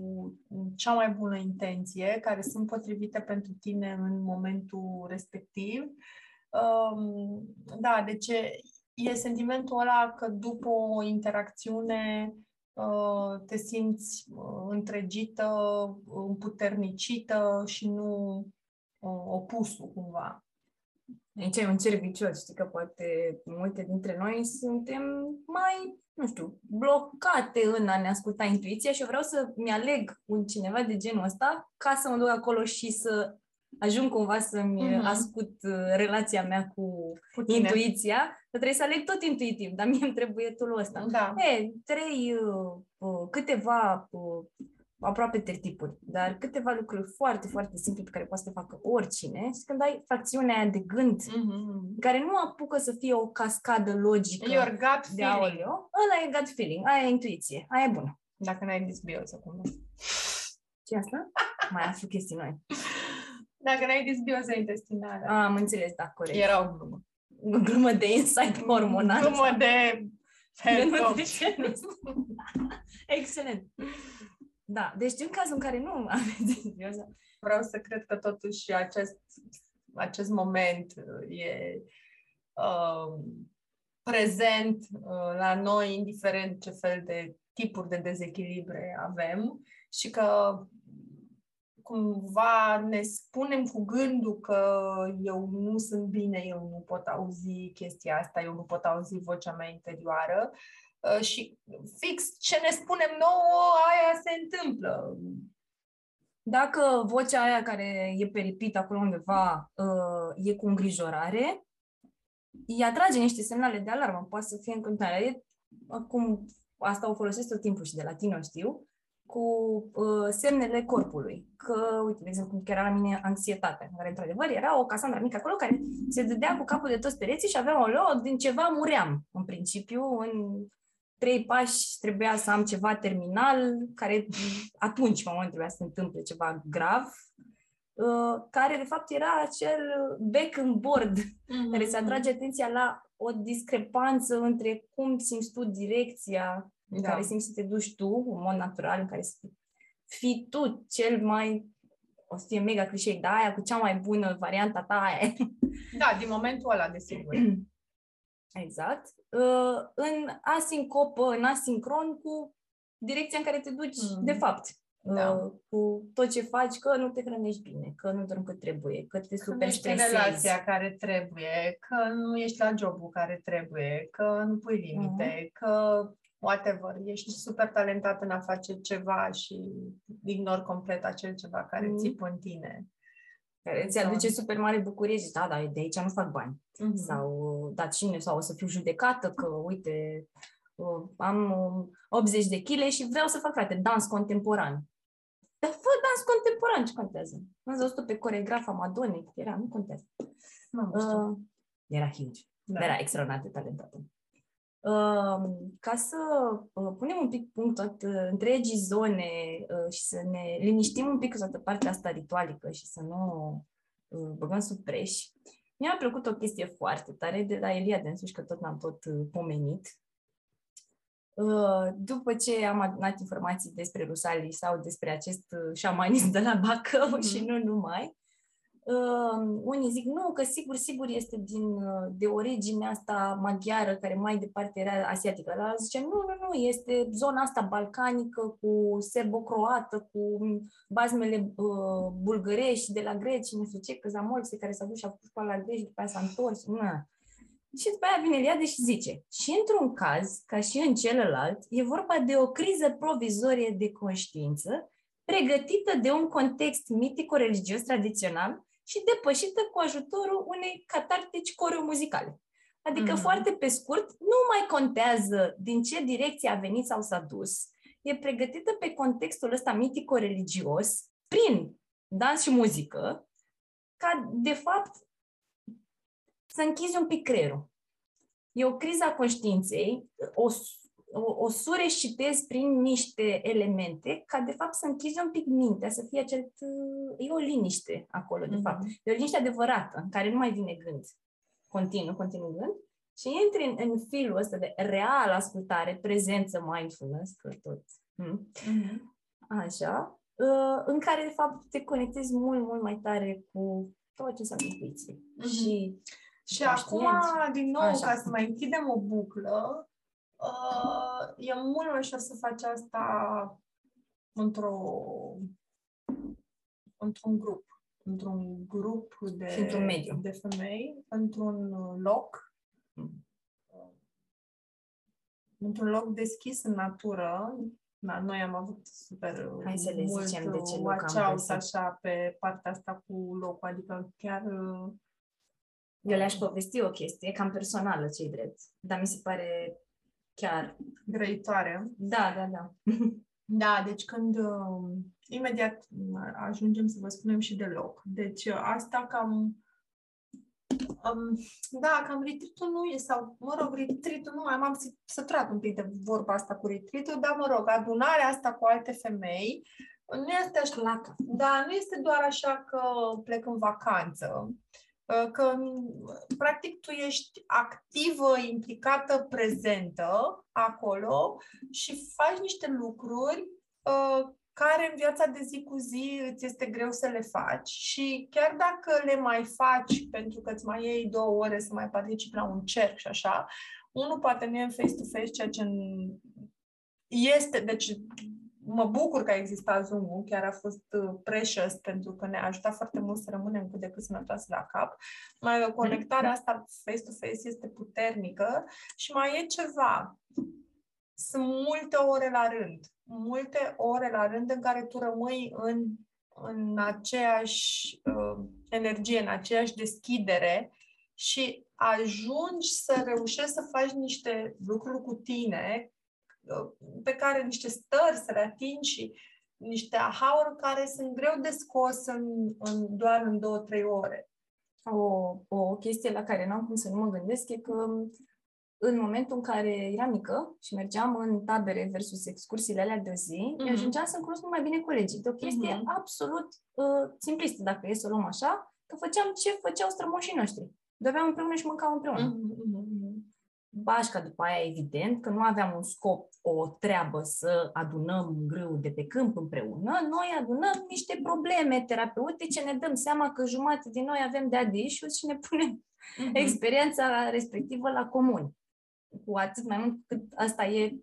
cea mai bună intenție, care sunt potrivite pentru tine în momentul respectiv. Um, da, deci e sentimentul ăla că după o interacțiune uh, te simți uh, întregită, împuternicită și nu opusul cumva. Aici e un cer vicios, știi că poate multe dintre noi suntem mai, nu știu, blocate în a ne asculta intuiția și eu vreau să mi-aleg un cineva de genul ăsta ca să mă duc acolo și să ajung cumva să-mi uh-huh. ascult uh, relația mea cu, cu intuiția, că trebuie să aleg tot intuitiv, dar mie îmi trebuie tool ăsta. Da. E, trei, uh, uh, câteva uh, aproape tertipuri, dar câteva lucruri foarte, foarte simple pe care poate să le facă oricine și când ai fracțiunea aia de gând mm-hmm. care nu apucă să fie o cascadă logică Your gut de feeling. aoleo, ăla e gut feeling, aia e intuiție, aia e bună. Dacă n-ai disbios acum. Ce asta? Mai aflu chestii noi. Dacă n-ai disbioză intestinală. Ah, am înțeles, da, corect. Era o glumă. O glumă de insight hormonal. Glumă de... Excelent. Da, deci în cazul în care nu aveți disbioză, vreau să cred că totuși acest, acest moment uh, e uh, prezent uh, la noi, indiferent ce fel de tipuri de dezechilibre avem și că cumva ne spunem cu gândul că eu nu sunt bine, eu nu pot auzi chestia asta, eu nu pot auzi vocea mea interioară, Uh, și fix ce ne spunem nouă, aia se întâmplă. Dacă vocea aia care e peripit acolo undeva uh, e cu îngrijorare, îi atrage niște semnale de alarmă. Poate să fie în continuare. Acum, asta o folosesc tot timpul și de la tine știu, cu uh, semnele corpului. Că, uite, de exemplu, chiar era la mine anxietate, care într-adevăr era o casandra mică acolo care se dădea cu capul de toți pereții și avea o loc din ceva muream, în principiu, în trei pași trebuia să am ceva terminal, care atunci, în moment, trebuia să se întâmple ceva grav, uh, care de fapt era acel back în board, mm-hmm. care se atrage atenția la o discrepanță între cum simți tu direcția în da. care simți să te duci tu, în mod natural, în care să fii tu cel mai o să fie mega clișei, da, aia cu cea mai bună varianta ta aia. Da, din momentul ăla, desigur. exact. Uh, în asincopă, în asincron cu direcția în care te duci, mm. de fapt. Da. Uh, cu tot ce faci, că nu te hrănești bine, că nu dormi cât trebuie, că te super stresezi. relația care trebuie, că nu ești la jobul care trebuie, că nu pui limite, mm. că whatever, ești super talentat în a face ceva și ignori complet acel ceva care mm. țipă în tine. Care ți aduce super mare bucurie și da, da, de aici nu fac bani. Mm-hmm. Sau, da, cine, sau o să fiu judecată că, uite, am 80 de kg și vreau să fac, frate, dans contemporan. Dar fă dans contemporan, ce contează? Am văzut pe coregrafa Madonnei, era, nu contează. Nu, uh, era huge. Da. Era extraordinar de talentată ca să uh, punem un pic punct tot uh, întregii zone uh, și să ne liniștim un pic cu toată partea asta ritualică și să nu băgăm sub preș, mi-a plăcut o chestie foarte tare de la Elia de însuși, că tot n-am tot pomenit. După ce am adunat informații despre Rusalii sau despre acest șamanism de la Bacău mm-hmm. și nu numai, Uh, unii zic, nu, că sigur, sigur este din, uh, de origine asta maghiară, care mai departe era asiatică. La zice, nu, nu, nu, este zona asta balcanică, cu serbo-croată, cu bazmele uh, bulgărești de la greci, nu știu ce, că Zamolxe, care s-a dus și a făcut la greci, după aia s-a întors. Na. Și după aia vine Eliade și zice, și într-un caz, ca și în celălalt, e vorba de o criză provizorie de conștiință, pregătită de un context mitico-religios tradițional, și depășită cu ajutorul unei catartici coreo-muzicale. Adică, mm-hmm. foarte pe scurt, nu mai contează din ce direcție a venit sau s-a dus. E pregătită pe contextul ăsta mitico-religios, prin dans și muzică, ca, de fapt, să închizi un pic creierul. E o criză a conștiinței, o o, o sureșitezi prin niște elemente ca, de fapt, să închizi un pic mintea, să fie acel... E o liniște acolo, de mm-hmm. fapt. E o liniște adevărată, în care nu mai vine gând. Continuu, continuu gând. Și intri în, în filul ăsta de real ascultare, prezență, mindfulness, că tot... Mm-hmm. Așa. Uh, în care, de fapt, te conectezi mult, mult mai tare cu tot ce înseamnă intuiție. Mm-hmm. Și și acum, din nou, Așa. ca să mai închidem o buclă, uh, e mult mai ușor să faci asta într-o, într-un grup. Într-un grup de, într-un mediu. de femei, într-un loc, mm. într-un loc deschis în natură. Da, noi am avut super Hai să le mult zicem de ce loc am așa pe partea asta cu locul, adică chiar eu le-aș povesti o chestie cam personală, cei drept, dar mi se pare chiar grăitoare. Da, da, da. Da, deci când uh, imediat ajungem să vă spunem și deloc. Deci uh, asta cam um, da, cam retreat nu e, sau, mă rog, retreat nu, mai am săturat un pic de vorba asta cu retreat dar, mă rog, adunarea asta cu alte femei nu este așa, da, nu este doar așa că plec în vacanță, Uh, că practic tu ești activă, implicată, prezentă acolo și faci niște lucruri uh, care în viața de zi cu zi îți este greu să le faci și chiar dacă le mai faci pentru că îți mai iei două ore să mai participi la un cerc și așa, unul poate nu e în face-to-face, ceea ce este, deci mă bucur că a existat Zoom-ul, chiar a fost uh, precious pentru că ne-a ajutat foarte mult să rămânem cât de cât sănătoase la cap. Mai conectarea asta face-to-face este puternică și mai e ceva. Sunt multe ore la rând, multe ore la rând în care tu rămâi în în aceeași uh, energie, în aceeași deschidere și ajungi să reușești să faci niște lucruri cu tine uh, pe care niște stări să le atingi și niște aha care sunt greu de scos în, în doar în două, trei ore. O, o chestie la care n-am cum să nu mă gândesc e că în momentul în care eram mică și mergeam în tabere versus excursiile alea de zi, mm-hmm. ajungeam să-mi cunosc mult mai bine colegii. De o chestie mm-hmm. absolut uh, simplistă, dacă e să o luăm așa, că făceam ce făceau strămoșii noștri. Dormeam împreună și mâncam împreună. Mm-hmm. Bașca după aia, evident, că nu aveam un scop, o treabă să adunăm grâu de pe câmp împreună, noi adunăm niște probleme terapeutice, ne dăm seama că jumătate din noi avem de issues și ne punem mm-hmm. experiența respectivă la comun. Cu atât mai mult cât asta e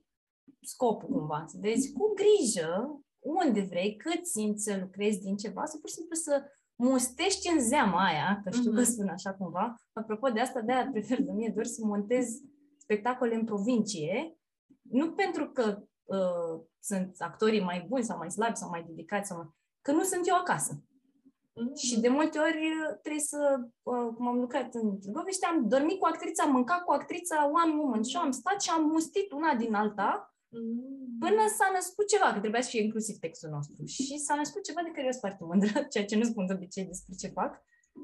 scopul cumva. Să vezi cu grijă unde vrei, cât simți să lucrezi din ceva, să pur și simplu să mustești în zeama aia, că știu mm-hmm. că mhm. spun așa cumva. Apropo de asta, de-aia prefer de mie doar să montez spectacole în provincie, nu pentru că uh, sunt actorii mai buni sau mai slabi sau mai dedicați, sau mai... că nu sunt eu acasă. Mm-hmm. Și de multe ori uh, trebuie să, uh, cum am lucrat în Târgoviște, am dormit cu actrița, am mâncat cu actrița one woman și am stat și am mustit una din alta mm-hmm. până s-a născut ceva, că trebuia să fie inclusiv textul nostru. Și s-a născut ceva de care eu sunt foarte mândră, ceea ce nu spun de obicei despre ce fac,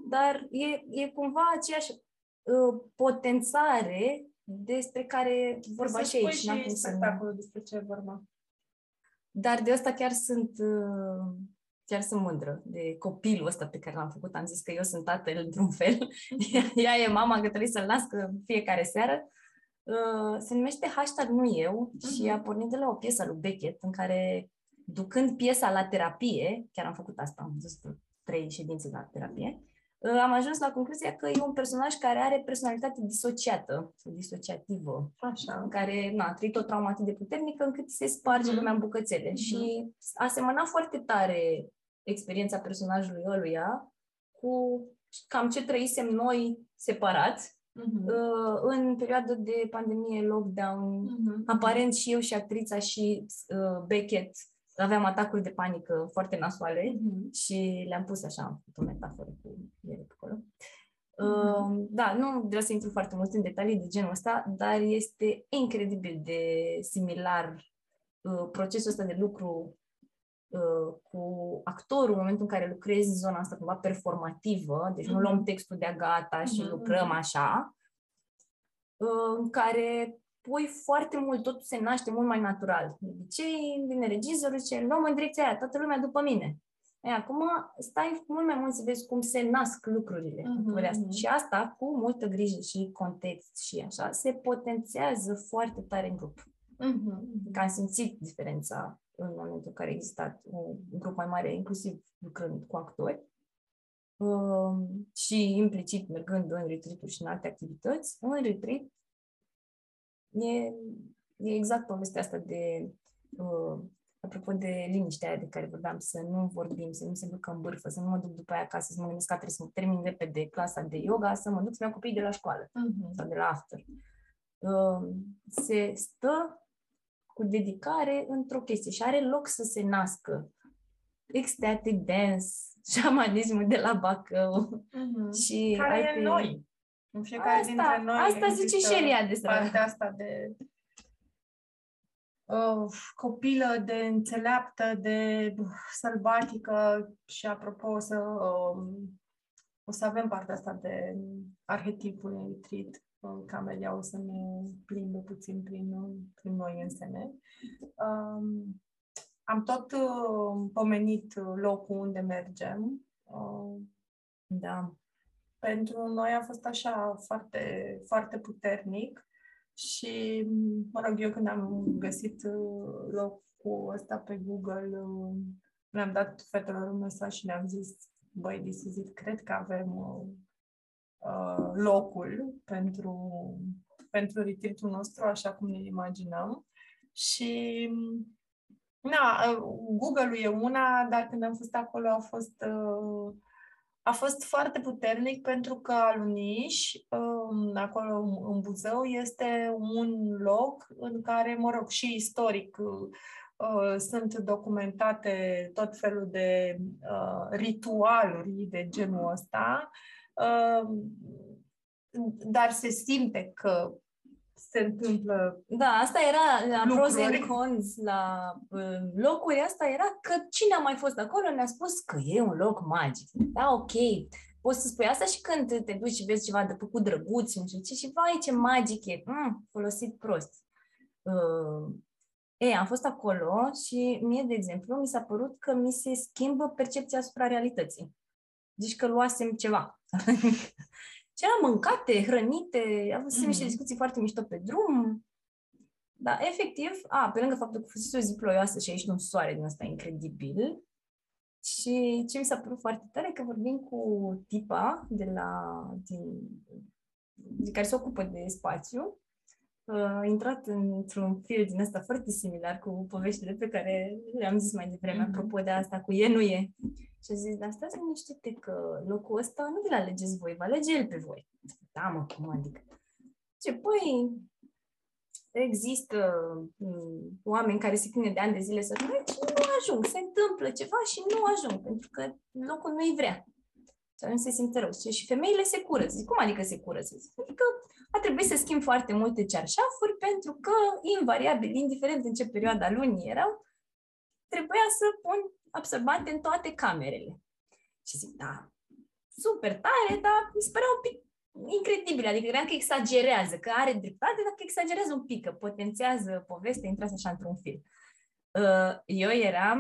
dar e, e cumva aceeași uh, potențare despre care vorba și aici. Și spectacolul despre ce vorba. Dar de asta chiar sunt uh, chiar sunt mândră de copilul ăsta pe care l-am făcut. Am zis că eu sunt tatăl într-un fel. Ea e mama că trebuie să-l nască fiecare seară. Uh, se numește Hashtag Nu Eu uh-huh. și mhm. a pornit de la o piesă lui Beckett în care, ducând piesa la terapie, chiar am făcut asta, am zis trei ședințe la terapie, uh, am ajuns la concluzia că e un personaj care are personalitate disociată, sau disociativă, Așa. care na, a trăit o traumă atât de puternică încât se sparge uh-huh. lumea în bucățele. Uh-huh. Și a semănat foarte tare experiența personajului ăluia cu cam ce trăisem noi separați uh-huh. uh, în perioada de pandemie, lockdown, uh-huh. aparent și eu și actrița și uh, Beckett aveam atacuri de panică foarte nasoale uh-huh. și le-am pus așa, o metaforă cu ele pe acolo. Uh, da, nu vreau să intru foarte mult în detalii de genul ăsta, dar este incredibil de similar uh, procesul ăsta de lucru Uh, cu actorul în momentul în care lucrezi în zona asta cumva performativă, deci mm-hmm. nu luăm mhm. textul de gata și mm-hmm. lucrăm așa, uh, în care pui foarte mult, totul se naște mult mai natural. De obicei, vine regizorul și luăm în direcția aia, toată lumea după mine. E, acum stai mult mai mult să vezi cum se nasc lucrurile. Mm-hmm. Și asta cu multă grijă și context și așa, se potențează foarte tare în grup. Mm-hmm. Că am simțit diferența în momentul în care a existat un grup mai mare, inclusiv lucrând cu actori uh, și implicit mergând în retreat și în alte activități, în retreat e, e exact povestea asta de uh, apropo de liniștea aia de care vorbeam, să nu vorbim, să nu se ducă în bârfă, să nu mă duc după aia acasă, să mă gândesc că trebuie să mă termin repede clasa de yoga, să mă duc să-mi copiii de la școală uh-huh. sau de la after. Uh, se stă cu dedicare într-o chestie și are loc să se nască. Ecstatic dance, șamanismul de la Bacău mm-hmm. și Care alte... e noi. În fiecare asta, dintre noi Asta zice și Elia despre partea asta de uh, copilă, de înțeleaptă, de uh, sălbatică și apropo o să, uh, o să avem partea asta de arhetipul retreat Camelia o să ne plimbe puțin prin, prin noi însene. Um, am tot uh, pomenit locul unde mergem. Uh, da. Pentru noi a fost așa foarte, foarte puternic și, mă rog, eu când am găsit uh, locul ăsta pe Google, uh, le-am dat fetelor un mesaj și le-am zis, băi, this is it, cred că avem uh, uh, locul pentru, pentru retreat nostru, așa cum ne imaginăm. Și na, uh, Google-ul e una, dar când am fost acolo a fost, uh, a fost foarte puternic pentru că Aluniș, uh, acolo în Buzău, este un loc în care, mă rog, și istoric, uh, uh, sunt documentate tot felul de uh, ritualuri de genul ăsta, uh, dar se simte că se întâmplă Da, asta era la pros and cons, la uh, locuri, asta era că cine a mai fost acolo ne-a spus că e un loc magic. Da, ok, poți să spui asta și când te duci și vezi ceva de făcut drăguț, nu știu ce, și vai ce magic e, mm, folosit prost. Uh, ei, am fost acolo și mie, de exemplu, mi s-a părut că mi se schimbă percepția asupra realității. Deci că luasem ceva. și eram mâncate, hrănite, avut mm-hmm. niște discuții foarte mișto pe drum. Dar, efectiv, a, pe lângă faptul că fusese o zi ploioasă și a ieșit un soare din ăsta incredibil, și ce mi s-a părut foarte tare, că vorbim cu tipa de la, din, de care se ocupă de spațiu, a intrat într-un fil din asta foarte similar cu poveștile pe care le-am zis mai devreme, mm-hmm. apropo de asta cu e, nu e. Și a zis, dar stați liniștite că locul ăsta nu vi-l alegeți voi, vă alege el pe voi. Da, mă, cum adică? Ce, păi, există um, oameni care se chinuie de ani de zile să nu nu ajung, se întâmplă ceva și nu ajung, pentru că locul nu-i vrea. Și atunci se simte rău. Și femeile se curăță. Zic, cum adică se curăță? Adică a trebuit să schimb foarte multe cearșafuri pentru că, invariabil, indiferent în ce perioada lunii erau, trebuia să pun absorbante în toate camerele. Și zic, da, super tare, dar mi se părea un pic incredibil, adică credeam că exagerează, că are dreptate, dar că exagerează un pic, că potențează povestea, intrați așa într-un film. Uh, eu eram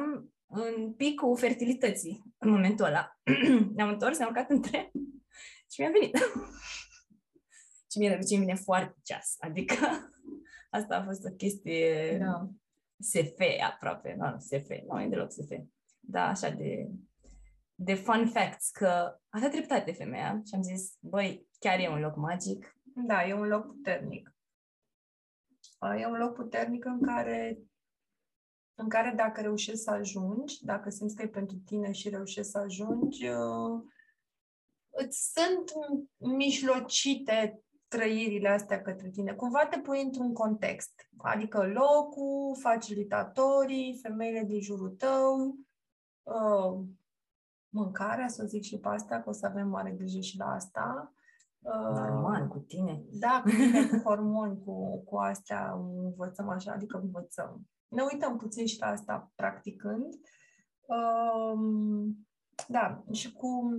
în picul fertilității în momentul ăla. Ne-am întors, ne-am urcat în tren și mi-a venit. și mie de obicei vine foarte ceas, adică asta a fost o chestie da. SF aproape, nu, nu SF, nu e deloc SF. Da, așa de, de fun facts, că avea dreptate femeia și am zis, băi, chiar e un loc magic. Da, e un loc puternic. E un loc puternic în care în care dacă reușești să ajungi, dacă simți că e pentru tine și reușești să ajungi, uh, îți sunt mijlocite trăirile astea către tine. Cumva te pui într-un context, adică locul, facilitatorii, femeile din jurul tău, uh, mâncarea, să zic și pe asta, că o să avem mare grijă și la asta. Normal, cu tine. Da, cu tine, cu hormoni, cu, cu astea învățăm așa, adică învățăm ne uităm puțin și la asta practicând. Um, da, și cu,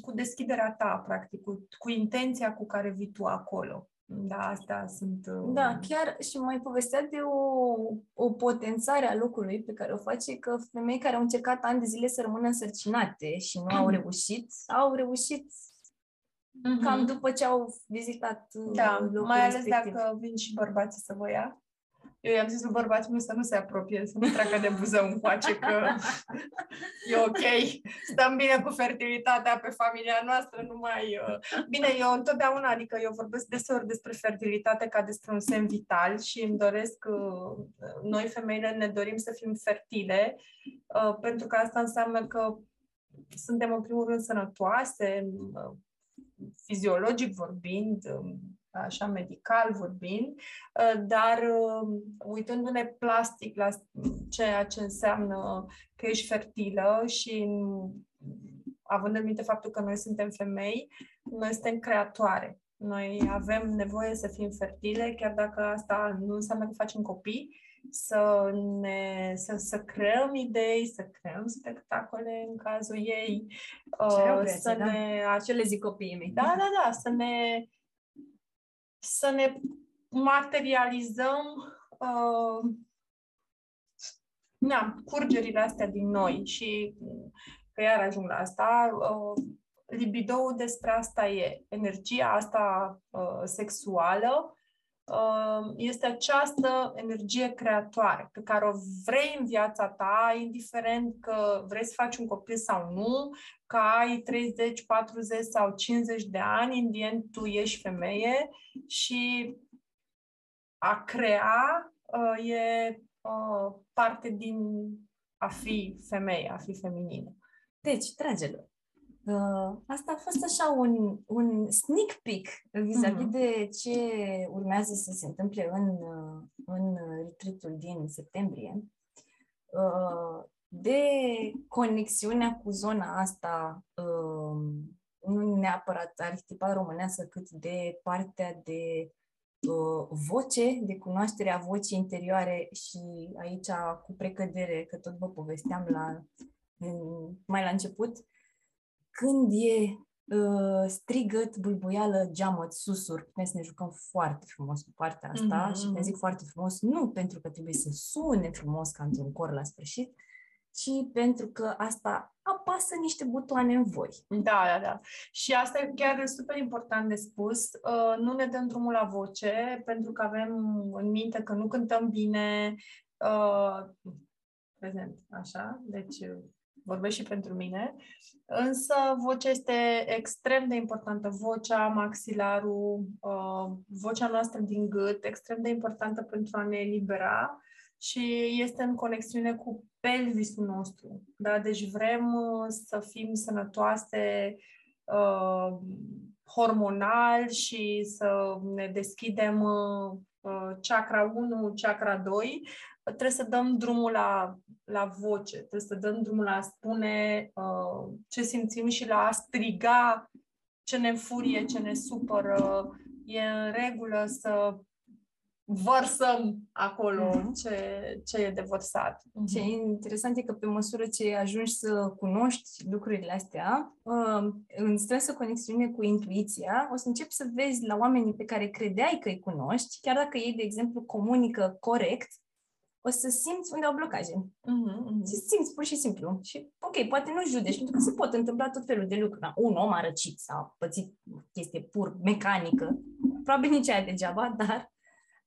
cu deschiderea ta, practic, cu, cu intenția cu care vii tu acolo. Da, astea sunt... Uh... Da, chiar și mai povestea de o, o potențare a locului pe care o face că femei care au încercat ani de zile să rămână însărcinate și nu au reușit, au reușit mm-hmm. cam după ce au vizitat uh, Da, mai ales respectiv. dacă vin și bărbații să vă ia. Eu i-am zis lui bărbatul meu să nu se apropie, să nu treacă de buză încoace, că e ok, stăm bine cu fertilitatea pe familia noastră, nu mai... Uh... Bine, eu întotdeauna, adică eu vorbesc deseori despre fertilitate ca despre un semn vital și îmi doresc, uh, noi femeile ne dorim să fim fertile, uh, pentru că asta înseamnă că suntem în primul rând sănătoase, uh, fiziologic vorbind, um, așa medical vorbind, uh, dar uh, uitându-ne plastic la ceea ce înseamnă că ești fertilă și având în minte faptul că noi suntem femei, noi suntem creatoare. Noi avem nevoie să fim fertile, chiar dacă asta nu înseamnă că facem copii, să, ne, să, să creăm idei, să creăm spectacole în cazul ei, uh, să da? ne... Acele zic copiii mei. Da, da, da, să ne să ne materializăm uh, na, curgerile astea din noi și că iar ajung la asta, uh, libidoul despre asta e energia asta uh, sexuală uh, este această energie creatoare pe care o vrei în viața ta, indiferent că vrei să faci un copil sau nu, că ai 30, 40 sau 50 de ani, în tu ești femeie și a crea uh, e uh, parte din a fi femeie, a fi feminină. Deci, dragilor, uh, asta a fost așa un, un sneak peek vis-a-vis mm-hmm. de ce urmează să se întâmple în, uh, în retreat din septembrie. uh, de conexiunea cu zona asta, uh, nu neapărat arhetipa românească, cât de partea de uh, voce, de cunoașterea vocii interioare și aici cu precădere, că tot vă povesteam la, mai la început, când e uh, strigăt, bulbuială, geamăt, susur, putem să ne jucăm foarte frumos cu partea asta mm-hmm. și când zic foarte frumos, nu pentru că trebuie să sune frumos ca într-un cor la sfârșit, ci pentru că asta apasă niște butoane în voi. Da, da, da. Și asta e chiar super important de spus. Uh, nu ne dăm drumul la voce, pentru că avem în minte că nu cântăm bine. Uh, prezent, așa, deci vorbesc și pentru mine. Însă vocea este extrem de importantă. Vocea, maxilarul, uh, vocea noastră din gât, extrem de importantă pentru a ne elibera și este în conexiune cu pelvisul nostru. Da? Deci vrem uh, să fim sănătoase uh, hormonal și să ne deschidem uh, uh chakra 1, chakra 2, trebuie să dăm drumul la, la voce, trebuie să dăm drumul la a spune uh, ce simțim și la a striga ce ne furie, ce ne supără. E în regulă să vărsăm acolo uh-huh. ce, ce e de vărsat. Uh-huh. Ce e interesant e că pe măsură ce ajungi să cunoști lucrurile astea, uh, în strânsă conexiune cu intuiția, o să începi să vezi la oamenii pe care credeai că îi cunoști, chiar dacă ei, de exemplu, comunică corect, o să simți unde au blocaje. Uh-huh, uh-huh. Și simți pur și simplu. Și, ok, poate nu judeci, pentru că se pot întâmpla tot felul de lucruri. Un om a răcit sau a pățit chestie pur mecanică, probabil nici aia degeaba, dar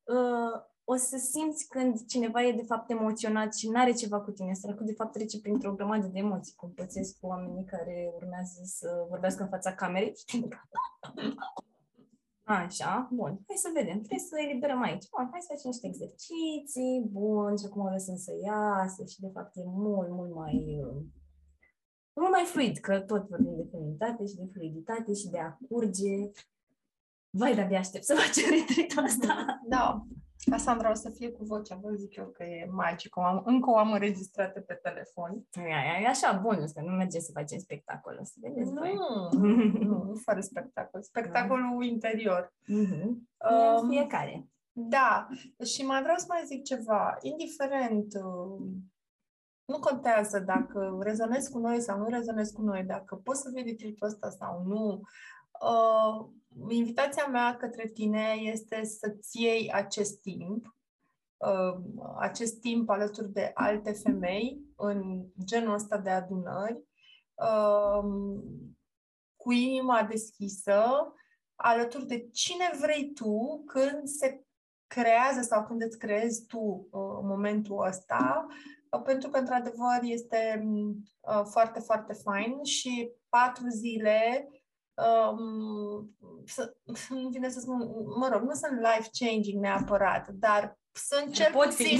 uh, o să simți când cineva e de fapt emoționat și nu are ceva cu tine, săracul de fapt trece printr-o grămadă de emoții, cum pățesc cu oamenii care urmează să vorbească în fața camerei. Așa, bun. Hai să vedem. Trebuie să eliberăm aici. Bun, hai să facem niște exerciții. Bun, și acum o lăsăm să iasă și de fapt e mult, mult mai uh, mult mai fluid, că tot vorbim de feminitate și de fluiditate și de a curge. Vai, de-abia aștept să facem retreat asta. Da. Casandra o să fie cu vocea, vă zic eu că e magic. O am, încă o am înregistrată pe telefon. E, e așa bun, că nu merge să facem spectacol, să vedeți nu, nu, nu fără spectacol. Spectacolul da. interior. Uh-huh. Um, fiecare. Da, și mai vreau să mai zic ceva. Indiferent, uh, nu contează dacă rezonezi cu noi sau nu rezonezi cu noi, dacă poți să vii retreat ăsta sau nu, uh, invitația mea către tine este să-ți iei acest timp, uh, acest timp alături de alte femei în genul ăsta de adunări, uh, cu inima deschisă, alături de cine vrei tu când se creează sau când îți creezi tu uh, momentul ăsta, pentru că, într-adevăr, este foarte, foarte fain și patru zile um, să, nu vine să spun, mă rog, nu sunt life-changing neapărat, dar sunt cel Pot puțin,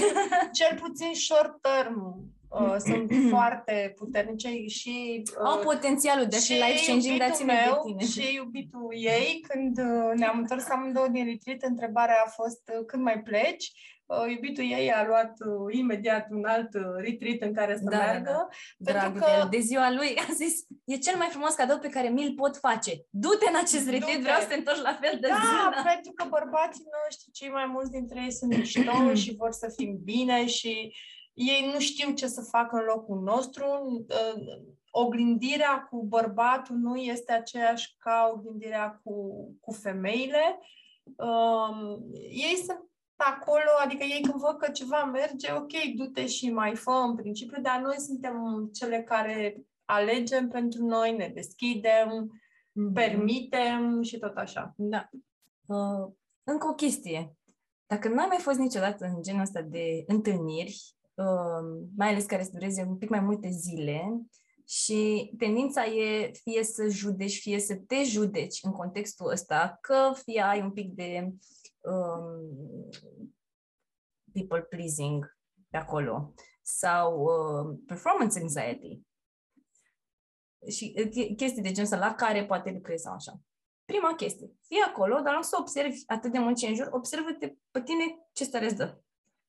cel puțin short term. Uh, sunt foarte puternice și... Uh, Au potențialul de a fi life-changing, dați meu de tine. Și iubitul ei, când uh, ne-am întors amândouă din retreat, întrebarea a fost uh, când mai pleci? Uh, iubitul ei a luat uh, imediat un alt uh, retreat în care să da, meargă. Da, da. Pentru că... de, de ziua lui a zis, e cel mai frumos cadou pe care mi-l pot face. Du-te în acest retreat, vreau să te întorci la fel de Da, zi. pentru că bărbații noștri, cei mai mulți dintre ei sunt mișto și vor să fim bine și ei nu știu ce să facă în locul nostru. Uh, oglindirea cu bărbatul nu este aceeași ca oglindirea cu, cu femeile. Um, ei sunt acolo, adică ei când văd că ceva merge, ok, du-te și mai fă în principiu, dar noi suntem cele care alegem pentru noi, ne deschidem, mm-hmm. permitem și tot așa. Da. Uh, încă o chestie. Dacă n-ai mai fost niciodată în genul ăsta de întâlniri, uh, mai ales care să dureze un pic mai multe zile, și tendința e fie să judeci, fie să te judeci în contextul ăsta, că fie ai un pic de um, people pleasing pe acolo sau uh, performance anxiety și uh, chestii de genul ăsta la care poate lucrezi sau așa. Prima chestie, fii acolo, dar nu să observi atât de mult ce în jur, observă-te pe tine ce stare îți dă.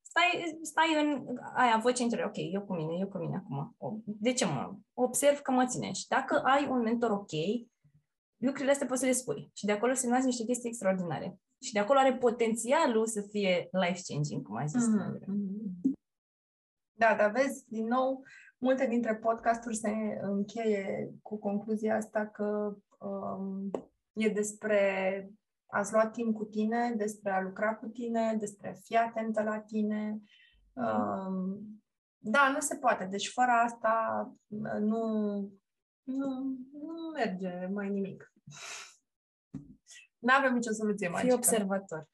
stai, stai în aia voce interior, ok, eu cu mine, eu cu mine acum. De ce mă? Observ că mă ține. Și dacă ai un mentor ok, lucrurile astea poți să le spui. Și de acolo se nasc niște chestii extraordinare. Și de acolo are potențialul să fie life-changing, cum ai zis. Mm-hmm. Da, dar vezi, din nou, multe dintre podcasturi se încheie cu concluzia asta că um, e despre a-ți lua timp cu tine, despre a lucra cu tine, despre a fi atentă la tine. Um, da, nu se poate. Deci fără asta nu, nu, nu merge mai nimic. Nu avem nicio soluție magică. Fii observator.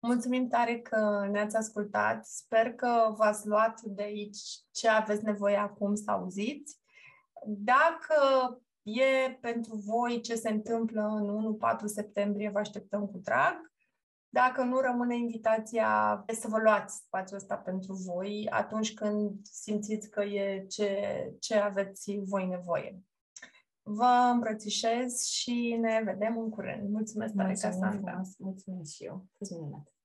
Mulțumim tare că ne-ați ascultat. Sper că v-ați luat de aici ce aveți nevoie acum să auziți. Dacă e pentru voi ce se întâmplă în 1-4 septembrie, vă așteptăm cu drag. Dacă nu rămâne invitația să vă luați spațiul ăsta pentru voi atunci când simțiți că e ce, ce aveți voi nevoie. Vă îmbrățișez și ne vedem în curând. Mulțumesc tare, Cassandra. Mulțumesc și eu. Mulțumesc.